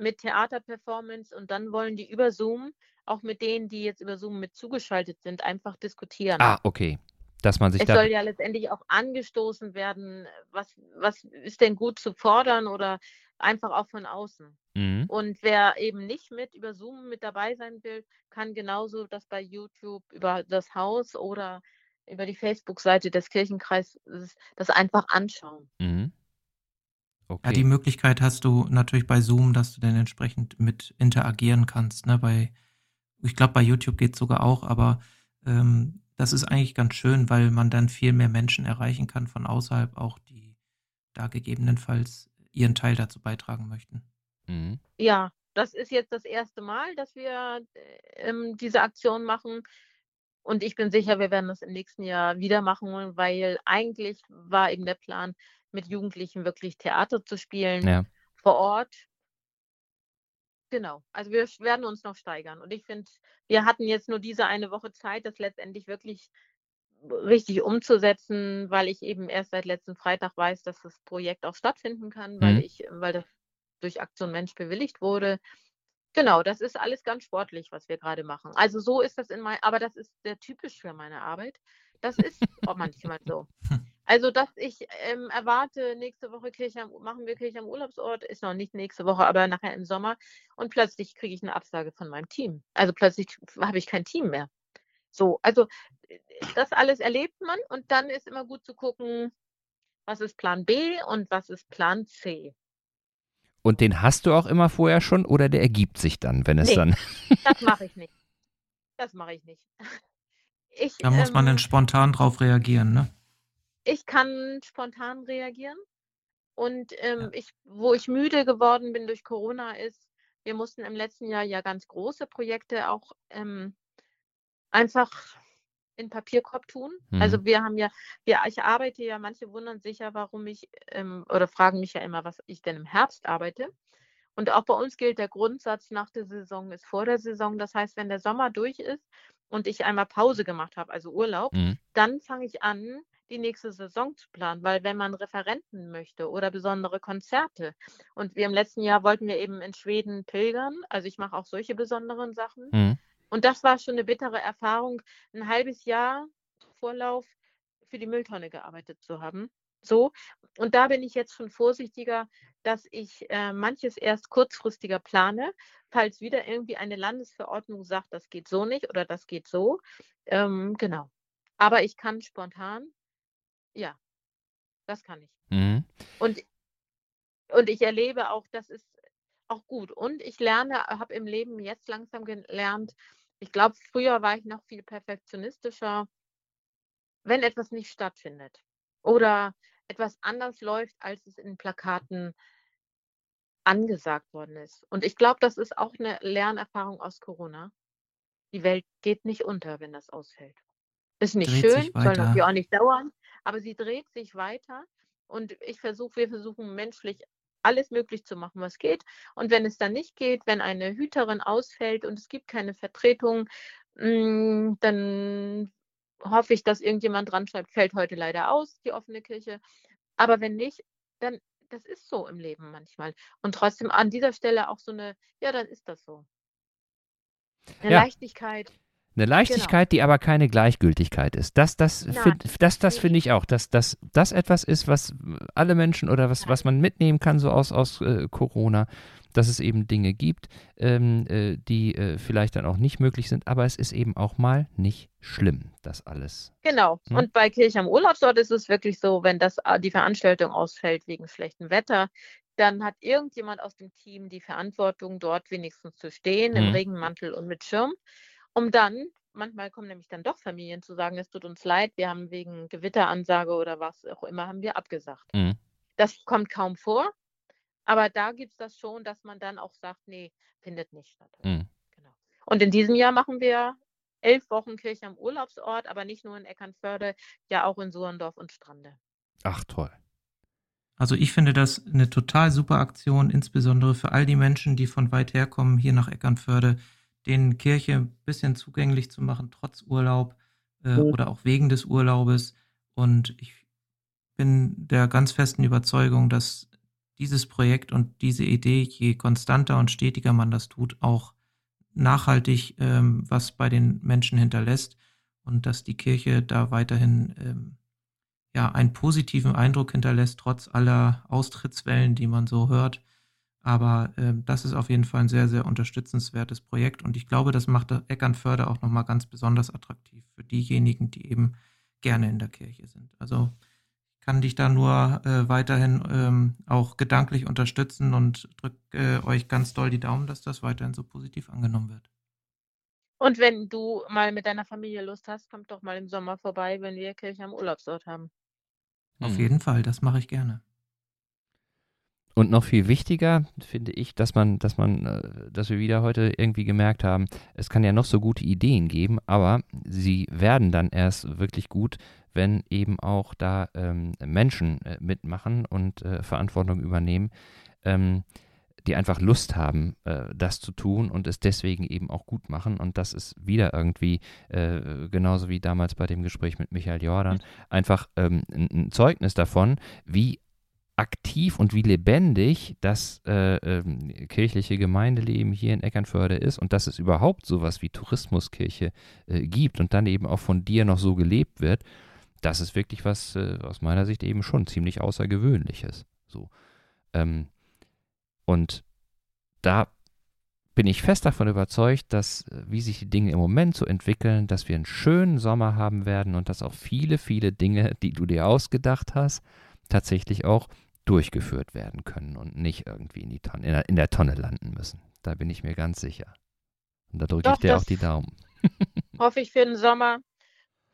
Mit Theaterperformance und dann wollen die über Zoom, auch mit denen, die jetzt über Zoom mit zugeschaltet sind, einfach diskutieren. Ah, okay. Dass man sich es da. soll ja letztendlich auch angestoßen werden, was, was ist denn gut zu fordern oder einfach auch von außen. Mhm. Und wer eben nicht mit über Zoom mit dabei sein will, kann genauso das bei YouTube über das Haus oder über die Facebook-Seite des Kirchenkreises das einfach anschauen. Mhm. Ja, die Okay. Möglichkeit hast du natürlich bei Zoom, dass du dann entsprechend mit interagieren kannst. Ne? Bei, ich glaube, bei YouTube geht es sogar auch, aber ähm, das ist eigentlich ganz schön, weil man dann viel mehr Menschen erreichen kann von außerhalb, auch die da gegebenenfalls ihren Teil dazu beitragen möchten. Mhm. Ja, das ist jetzt das erste Mal, dass wir äh, ähm, diese Aktion machen. Und ich bin sicher, wir werden das im nächsten Jahr wieder machen, weil eigentlich war eben der Plan, mit Jugendlichen wirklich Theater zu spielen Ja. vor Ort. Genau, also wir werden uns noch steigern. Und ich finde, wir hatten jetzt nur diese eine Woche Zeit, das letztendlich wirklich richtig umzusetzen, weil ich eben erst seit letzten Freitag weiß, dass das Projekt auch stattfinden kann, weil Mhm. ich, weil das durch Aktion Mensch bewilligt wurde. Genau, das ist alles ganz sportlich, was wir gerade machen. Also so ist das in mein, aber das ist sehr typisch für meine Arbeit. Das ist auch manchmal so. [LAUGHS] Also, dass ich ähm, erwarte, nächste Woche Kirche am, machen wir Kirche am Urlaubsort, ist noch nicht nächste Woche, aber nachher im Sommer. Und plötzlich kriege ich eine Absage von meinem Team. Also plötzlich habe ich kein Team mehr. So, also äh, das alles erlebt man und dann ist immer gut zu gucken, was ist Plan B und was ist Plan C. Und den hast du auch immer vorher schon oder der ergibt sich dann, wenn es Nee. dann. [LAUGHS] Das mache ich nicht. [LAUGHS] Das mache ich nicht. [LAUGHS] Ich, Da muss man ähm, dann spontan drauf reagieren, ne? Ich kann spontan reagieren. Und ähm, Ja. ich, wo ich müde geworden bin durch Corona ist, wir mussten im letzten Jahr ja ganz große Projekte auch ähm, einfach in Papierkorb tun. Mhm. Also wir haben ja, wir, ich arbeite ja, manche wundern sich ja, warum ich ähm, oder fragen mich ja immer, was ich denn im Herbst arbeite. Und auch bei uns gilt der Grundsatz, nach der Saison ist vor der Saison. Das heißt, wenn der Sommer durch ist und ich einmal Pause gemacht habe, also Urlaub, Mhm. dann fange ich an, die nächste Saison zu planen, weil wenn man Referenten möchte oder besondere Konzerte und wir im letzten Jahr wollten wir eben in Schweden pilgern, also ich mache auch solche besonderen Sachen Mhm. und das war schon eine bittere Erfahrung, ein halbes Jahr Vorlauf für die Mülltonne gearbeitet zu haben. So, und da bin ich jetzt schon vorsichtiger, dass ich äh, manches erst kurzfristiger plane, falls wieder irgendwie eine Landesverordnung sagt, das geht so nicht oder das geht so. Ähm, genau. Aber ich kann spontan, ja, das kann ich. Mhm. Und, und ich erlebe auch, das ist auch gut. Und ich lerne, habe im Leben jetzt langsam gelernt, ich glaube, früher war ich noch viel perfektionistischer, wenn etwas nicht stattfindet oder etwas anders läuft, als es in Plakaten angesagt worden ist. Und ich glaube, das ist auch eine Lernerfahrung aus Corona. Die Welt geht nicht unter, wenn das ausfällt. Ist nicht Dreht schön, soll natürlich auch nicht dauern, aber sie dreht sich weiter. Und ich versuche, wir versuchen menschlich alles möglich zu machen, was geht. Und wenn es dann nicht geht, wenn eine Hüterin ausfällt und es gibt keine Vertretung, mm, dann hoffe ich, dass irgendjemand dran schreibt, fällt heute leider aus, die offene Kirche. Aber wenn nicht, dann, das ist so im Leben manchmal. Und trotzdem an dieser Stelle auch so eine, ja, dann ist das so. Eine Ja. Leichtigkeit. Eine Leichtigkeit, die aber keine Gleichgültigkeit ist. Das, das, find, das, das finde ich auch, dass, dass das etwas ist, was alle Menschen oder was, was man mitnehmen kann, so aus, aus äh, Corona, dass es eben Dinge gibt, ähm, äh, die äh, vielleicht dann auch nicht möglich sind, aber es ist eben auch mal nicht schlimm, das alles. Genau. Hm. Und bei Kirche am Urlaubsort ist es wirklich so, wenn das, äh, die Veranstaltung ausfällt wegen schlechtem Wetter, dann hat irgendjemand aus dem Team die Verantwortung, dort wenigstens zu stehen, im Hm. Regenmantel und mit Schirm, um dann, manchmal kommen nämlich dann doch Familien zu sagen, es tut uns leid, wir haben wegen Gewitteransage oder was auch immer, haben wir abgesagt. Mhm. Das kommt kaum vor, aber da gibt es das schon, dass man dann auch sagt, nee, findet nicht statt. Mhm. Genau. Und in diesem Jahr machen wir elf Wochen Kirche am Urlaubsort, aber nicht nur in Eckernförde, ja auch in Suhrendorf und Strande. Ach toll. Also ich finde das eine total super Aktion, insbesondere für all die Menschen, die von weit her kommen, hier nach Eckernförde, den Kirche ein bisschen zugänglich zu machen, trotz Urlaub äh, mhm. oder auch wegen des Urlaubes. Und ich bin der ganz festen Überzeugung, dass dieses Projekt und diese Idee, je konstanter und stetiger man das tut, auch nachhaltig ähm, was bei den Menschen hinterlässt und dass die Kirche da weiterhin ähm, ja einen positiven Eindruck hinterlässt, trotz aller Austrittswellen, die man so hört. Aber äh, das ist auf jeden Fall ein sehr, sehr unterstützenswertes Projekt und ich glaube, das macht Eckernförde auch nochmal ganz besonders attraktiv für diejenigen, die eben gerne in der Kirche sind. Also kann dich da nur äh, weiterhin ähm, auch gedanklich unterstützen und drücke äh, euch ganz doll die Daumen, dass das weiterhin so positiv angenommen wird. Und wenn du mal mit deiner Familie Lust hast, kommt doch mal im Sommer vorbei, wenn wir Kirche am Urlaubsort haben. Auf mhm. jeden Fall, das mache ich gerne. Und noch viel wichtiger finde ich, dass man, dass man, äh, dass wir wieder heute irgendwie gemerkt haben, es kann ja noch so gute Ideen geben, aber sie werden dann erst wirklich gut, wenn eben auch da ähm, Menschen äh, mitmachen und äh, Verantwortung übernehmen, ähm, die einfach Lust haben, äh, das zu tun und es deswegen eben auch gut machen. Und das ist wieder irgendwie, äh, genauso wie damals bei dem Gespräch mit Michael Jordan, einfach ähm, ein, ein Zeugnis davon, wie aktiv und wie lebendig das äh, äh, kirchliche Gemeindeleben hier in Eckernförde ist und dass es überhaupt sowas wie Tourismuskirche äh, gibt und dann eben auch von dir noch so gelebt wird, das ist wirklich was äh, aus meiner Sicht eben schon ziemlich Außergewöhnliches. So. Ähm, und da bin ich fest davon überzeugt, dass, äh, wie sich die Dinge im Moment so entwickeln, dass wir einen schönen Sommer haben werden und dass auch viele, viele Dinge, die du dir ausgedacht hast, tatsächlich auch durchgeführt werden können und nicht irgendwie in, die Tonne, in, der, in der Tonne landen müssen. Da bin ich mir ganz sicher. Und da drücke ich dir auch die Daumen. [LAUGHS] hoffe ich für den Sommer.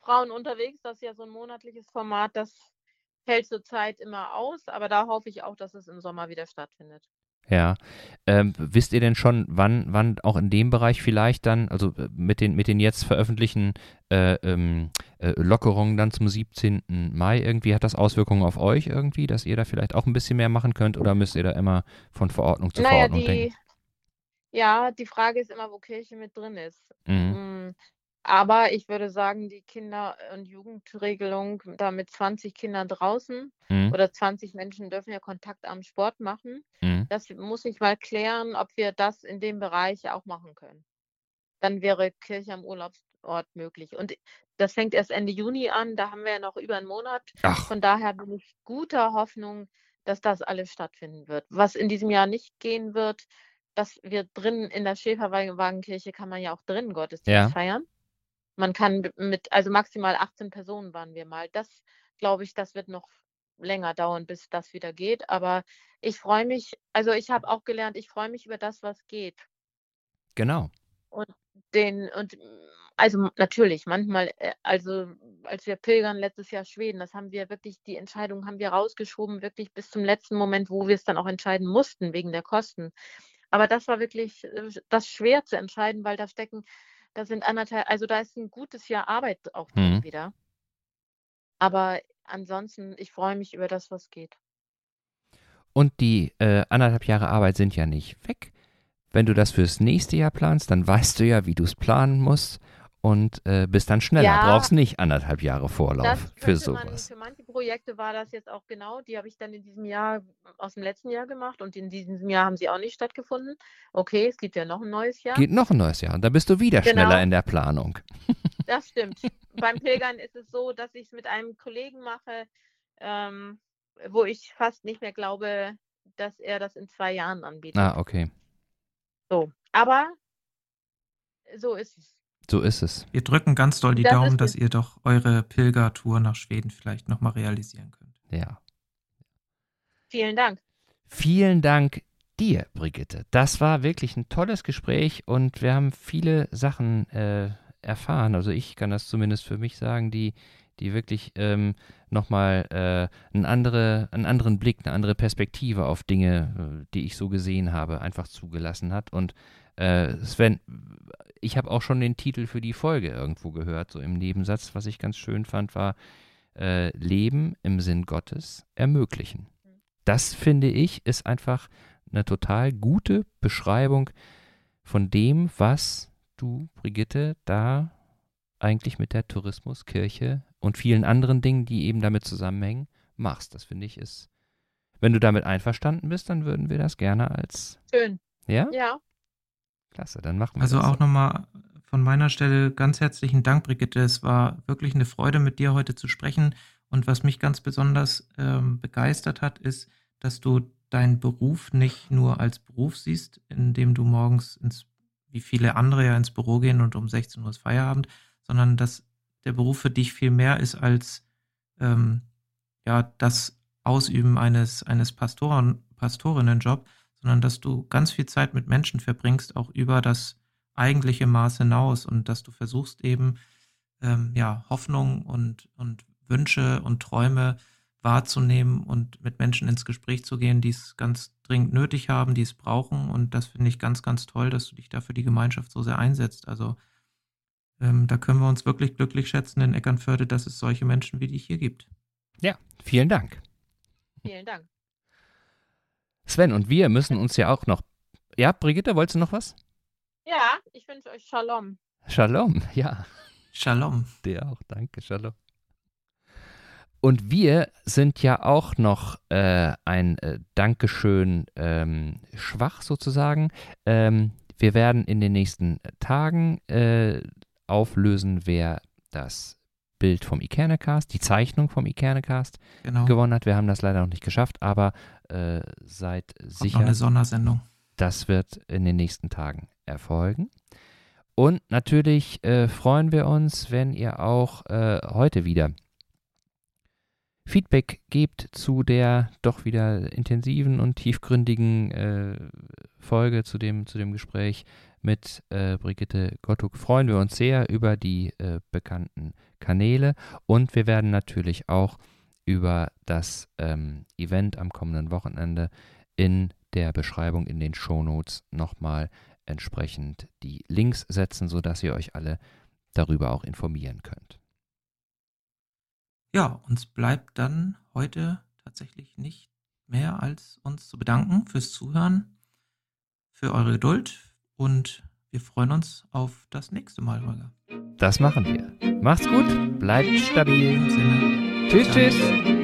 Frauen unterwegs, das ist ja so ein monatliches Format, das hält zurzeit immer aus, aber da hoffe ich auch, dass es im Sommer wieder stattfindet. Ja. Ähm, wisst ihr denn schon, wann, wann auch in dem Bereich vielleicht dann, also äh, mit den, mit den jetzt veröffentlichten äh, ähm, äh, Lockerungen dann zum 17. Mai irgendwie, hat das Auswirkungen auf euch irgendwie, dass ihr da vielleicht auch ein bisschen mehr machen könnt oder müsst ihr da immer von Verordnung zu naja, Verordnung die, denken? Ja, die Frage ist immer, wo Kirche mit drin ist. Mhm. Mm, aber ich würde sagen, die Kinder- und Jugendregelung, da mit 20 Kindern draußen mhm. oder 20 Menschen dürfen ja Kontakt am Sport machen. Mhm. Das muss ich mal klären, ob wir das in dem Bereich auch machen können. Dann wäre Kirche am Urlaubsort möglich. Und das fängt erst Ende Juni an, da haben wir ja noch über einen Monat. Ach. Von daher bin ich guter Hoffnung, dass das alles stattfinden wird. Was in diesem Jahr nicht gehen wird, dass wir drinnen in der Schäferwagenkirche kann man ja auch drinnen Gottesdienst ja. feiern. Man kann mit, also maximal 18 Personen waren wir mal. Das glaube ich, das wird noch länger dauern, bis das wieder geht. Aber ich freue mich, also ich habe auch gelernt, ich freue mich über das, was geht. Genau. Und den, und also natürlich, manchmal, äh, also als wir pilgern letztes Jahr Schweden, das haben wir wirklich, die Entscheidung haben wir rausgeschoben, wirklich bis zum letzten Moment, wo wir es dann auch entscheiden mussten, wegen der Kosten. Aber das war wirklich äh, das schwer zu entscheiden, weil da stecken da sind anderthalb, also da ist ein gutes Jahr Arbeit auch mhm. wieder. Aber ansonsten, ich freue mich über das, was geht. Und die äh, anderthalb Jahre Arbeit sind ja nicht weg. Wenn du das fürs nächste Jahr planst, dann weißt du ja, wie du es planen musst und äh, bist dann schneller. Ja, Brauchst nicht anderthalb Jahre Vorlauf für sowas. Man, für manche Projekte war das jetzt auch genau. Die habe ich dann in diesem Jahr aus dem letzten Jahr gemacht und in diesem Jahr haben sie auch nicht stattgefunden. Okay, es gibt ja noch ein neues Jahr. Geht noch ein neues Jahr und dann bist du wieder genau. schneller in der Planung. [LAUGHS] Das stimmt. Beim Pilgern ist es so, dass ich es mit einem Kollegen mache, ähm, wo ich fast nicht mehr glaube, dass er das in zwei Jahren anbietet. Ah, okay. So, aber so ist es. So ist es. Wir drücken ganz doll die das Daumen, dass ihr doch eure Pilgertour nach Schweden vielleicht nochmal realisieren könnt. Ja. Vielen Dank. Vielen Dank dir, Brigitte. Das war wirklich ein tolles Gespräch und wir haben viele Sachen äh, erfahren. Also ich kann das zumindest für mich sagen, die, die wirklich ähm, nochmal äh, einen, andere, einen anderen Blick, eine andere Perspektive auf Dinge, äh, die ich so gesehen habe, einfach zugelassen hat. Und äh, Sven, ich habe auch schon den Titel für die Folge irgendwo gehört, so im Nebensatz. Was ich ganz schön fand, war äh, Leben im Sinn Gottes ermöglichen. das finde ich ist einfach eine total gute Beschreibung von dem, was du, Brigitte, da eigentlich mit der Tourismuskirche und vielen anderen Dingen, die eben damit zusammenhängen, machst. Das finde ich ist, wenn du damit einverstanden bist, dann würden wir das gerne als. Schön. Ja? Ja. Klasse, dann machen wir Also das. auch so. nochmal von meiner Stelle ganz herzlichen Dank, Brigitte. Es war wirklich eine Freude, mit dir heute zu sprechen. Und was mich ganz besonders ähm, begeistert hat, ist, dass du deinen Beruf nicht nur als Beruf siehst, indem du morgens ins, wie viele andere ja ins Büro gehen und um 16 Uhr ist Feierabend, sondern dass der Beruf für dich viel mehr ist als ähm, ja das Ausüben eines eines Pastoren Pastorinnenjob, sondern dass du ganz viel Zeit mit Menschen verbringst, auch über das eigentliche Maß hinaus und dass du versuchst eben ähm, ja Hoffnung und und Wünsche und Träume wahrzunehmen und mit Menschen ins Gespräch zu gehen, die es ganz dringend nötig haben, die es brauchen. Und das finde ich ganz, ganz toll, dass du dich da für die Gemeinschaft so sehr einsetzt. Also ähm, da können wir uns wirklich glücklich schätzen in Eckernförde, dass es solche Menschen wie dich hier gibt. Ja, vielen Dank. Vielen Dank. Sven, und wir müssen uns ja auch noch. Ja, Brigitte, wolltest du noch was? Ja, ich wünsche euch Shalom. Shalom, ja. Shalom. Dir auch, danke, Shalom. Und wir sind ja auch noch äh, ein äh, Dankeschön ähm, schwach sozusagen. Ähm, wir werden in den nächsten Tagen äh, auflösen, wer das Bild vom Ikernecast, die Zeichnung vom Ikernecast Genau. gewonnen hat. Wir haben das leider noch nicht geschafft, aber äh, seid Kommt noch sicher, eine Sondersendung. das wird in den nächsten Tagen erfolgen. Und natürlich äh, freuen wir uns, wenn ihr auch äh, heute wieder Feedback gebt zu der doch wieder intensiven und tiefgründigen äh, Folge zu dem, zu dem Gespräch mit äh, Brigitte Gottuk. Freuen wir uns sehr über die äh, bekannten Kanäle und wir werden natürlich auch über das ähm, Event am kommenden Wochenende in der Beschreibung in den Shownotes nochmal entsprechend die Links setzen, sodass ihr euch alle darüber auch informieren könnt. Ja, uns bleibt dann heute tatsächlich nicht mehr als uns zu bedanken fürs Zuhören, für eure Geduld und wir freuen uns auf das nächste Mal, Holger. Das machen wir. Macht's gut, bleibt stabil. Tschüss, Ciao. tschüss.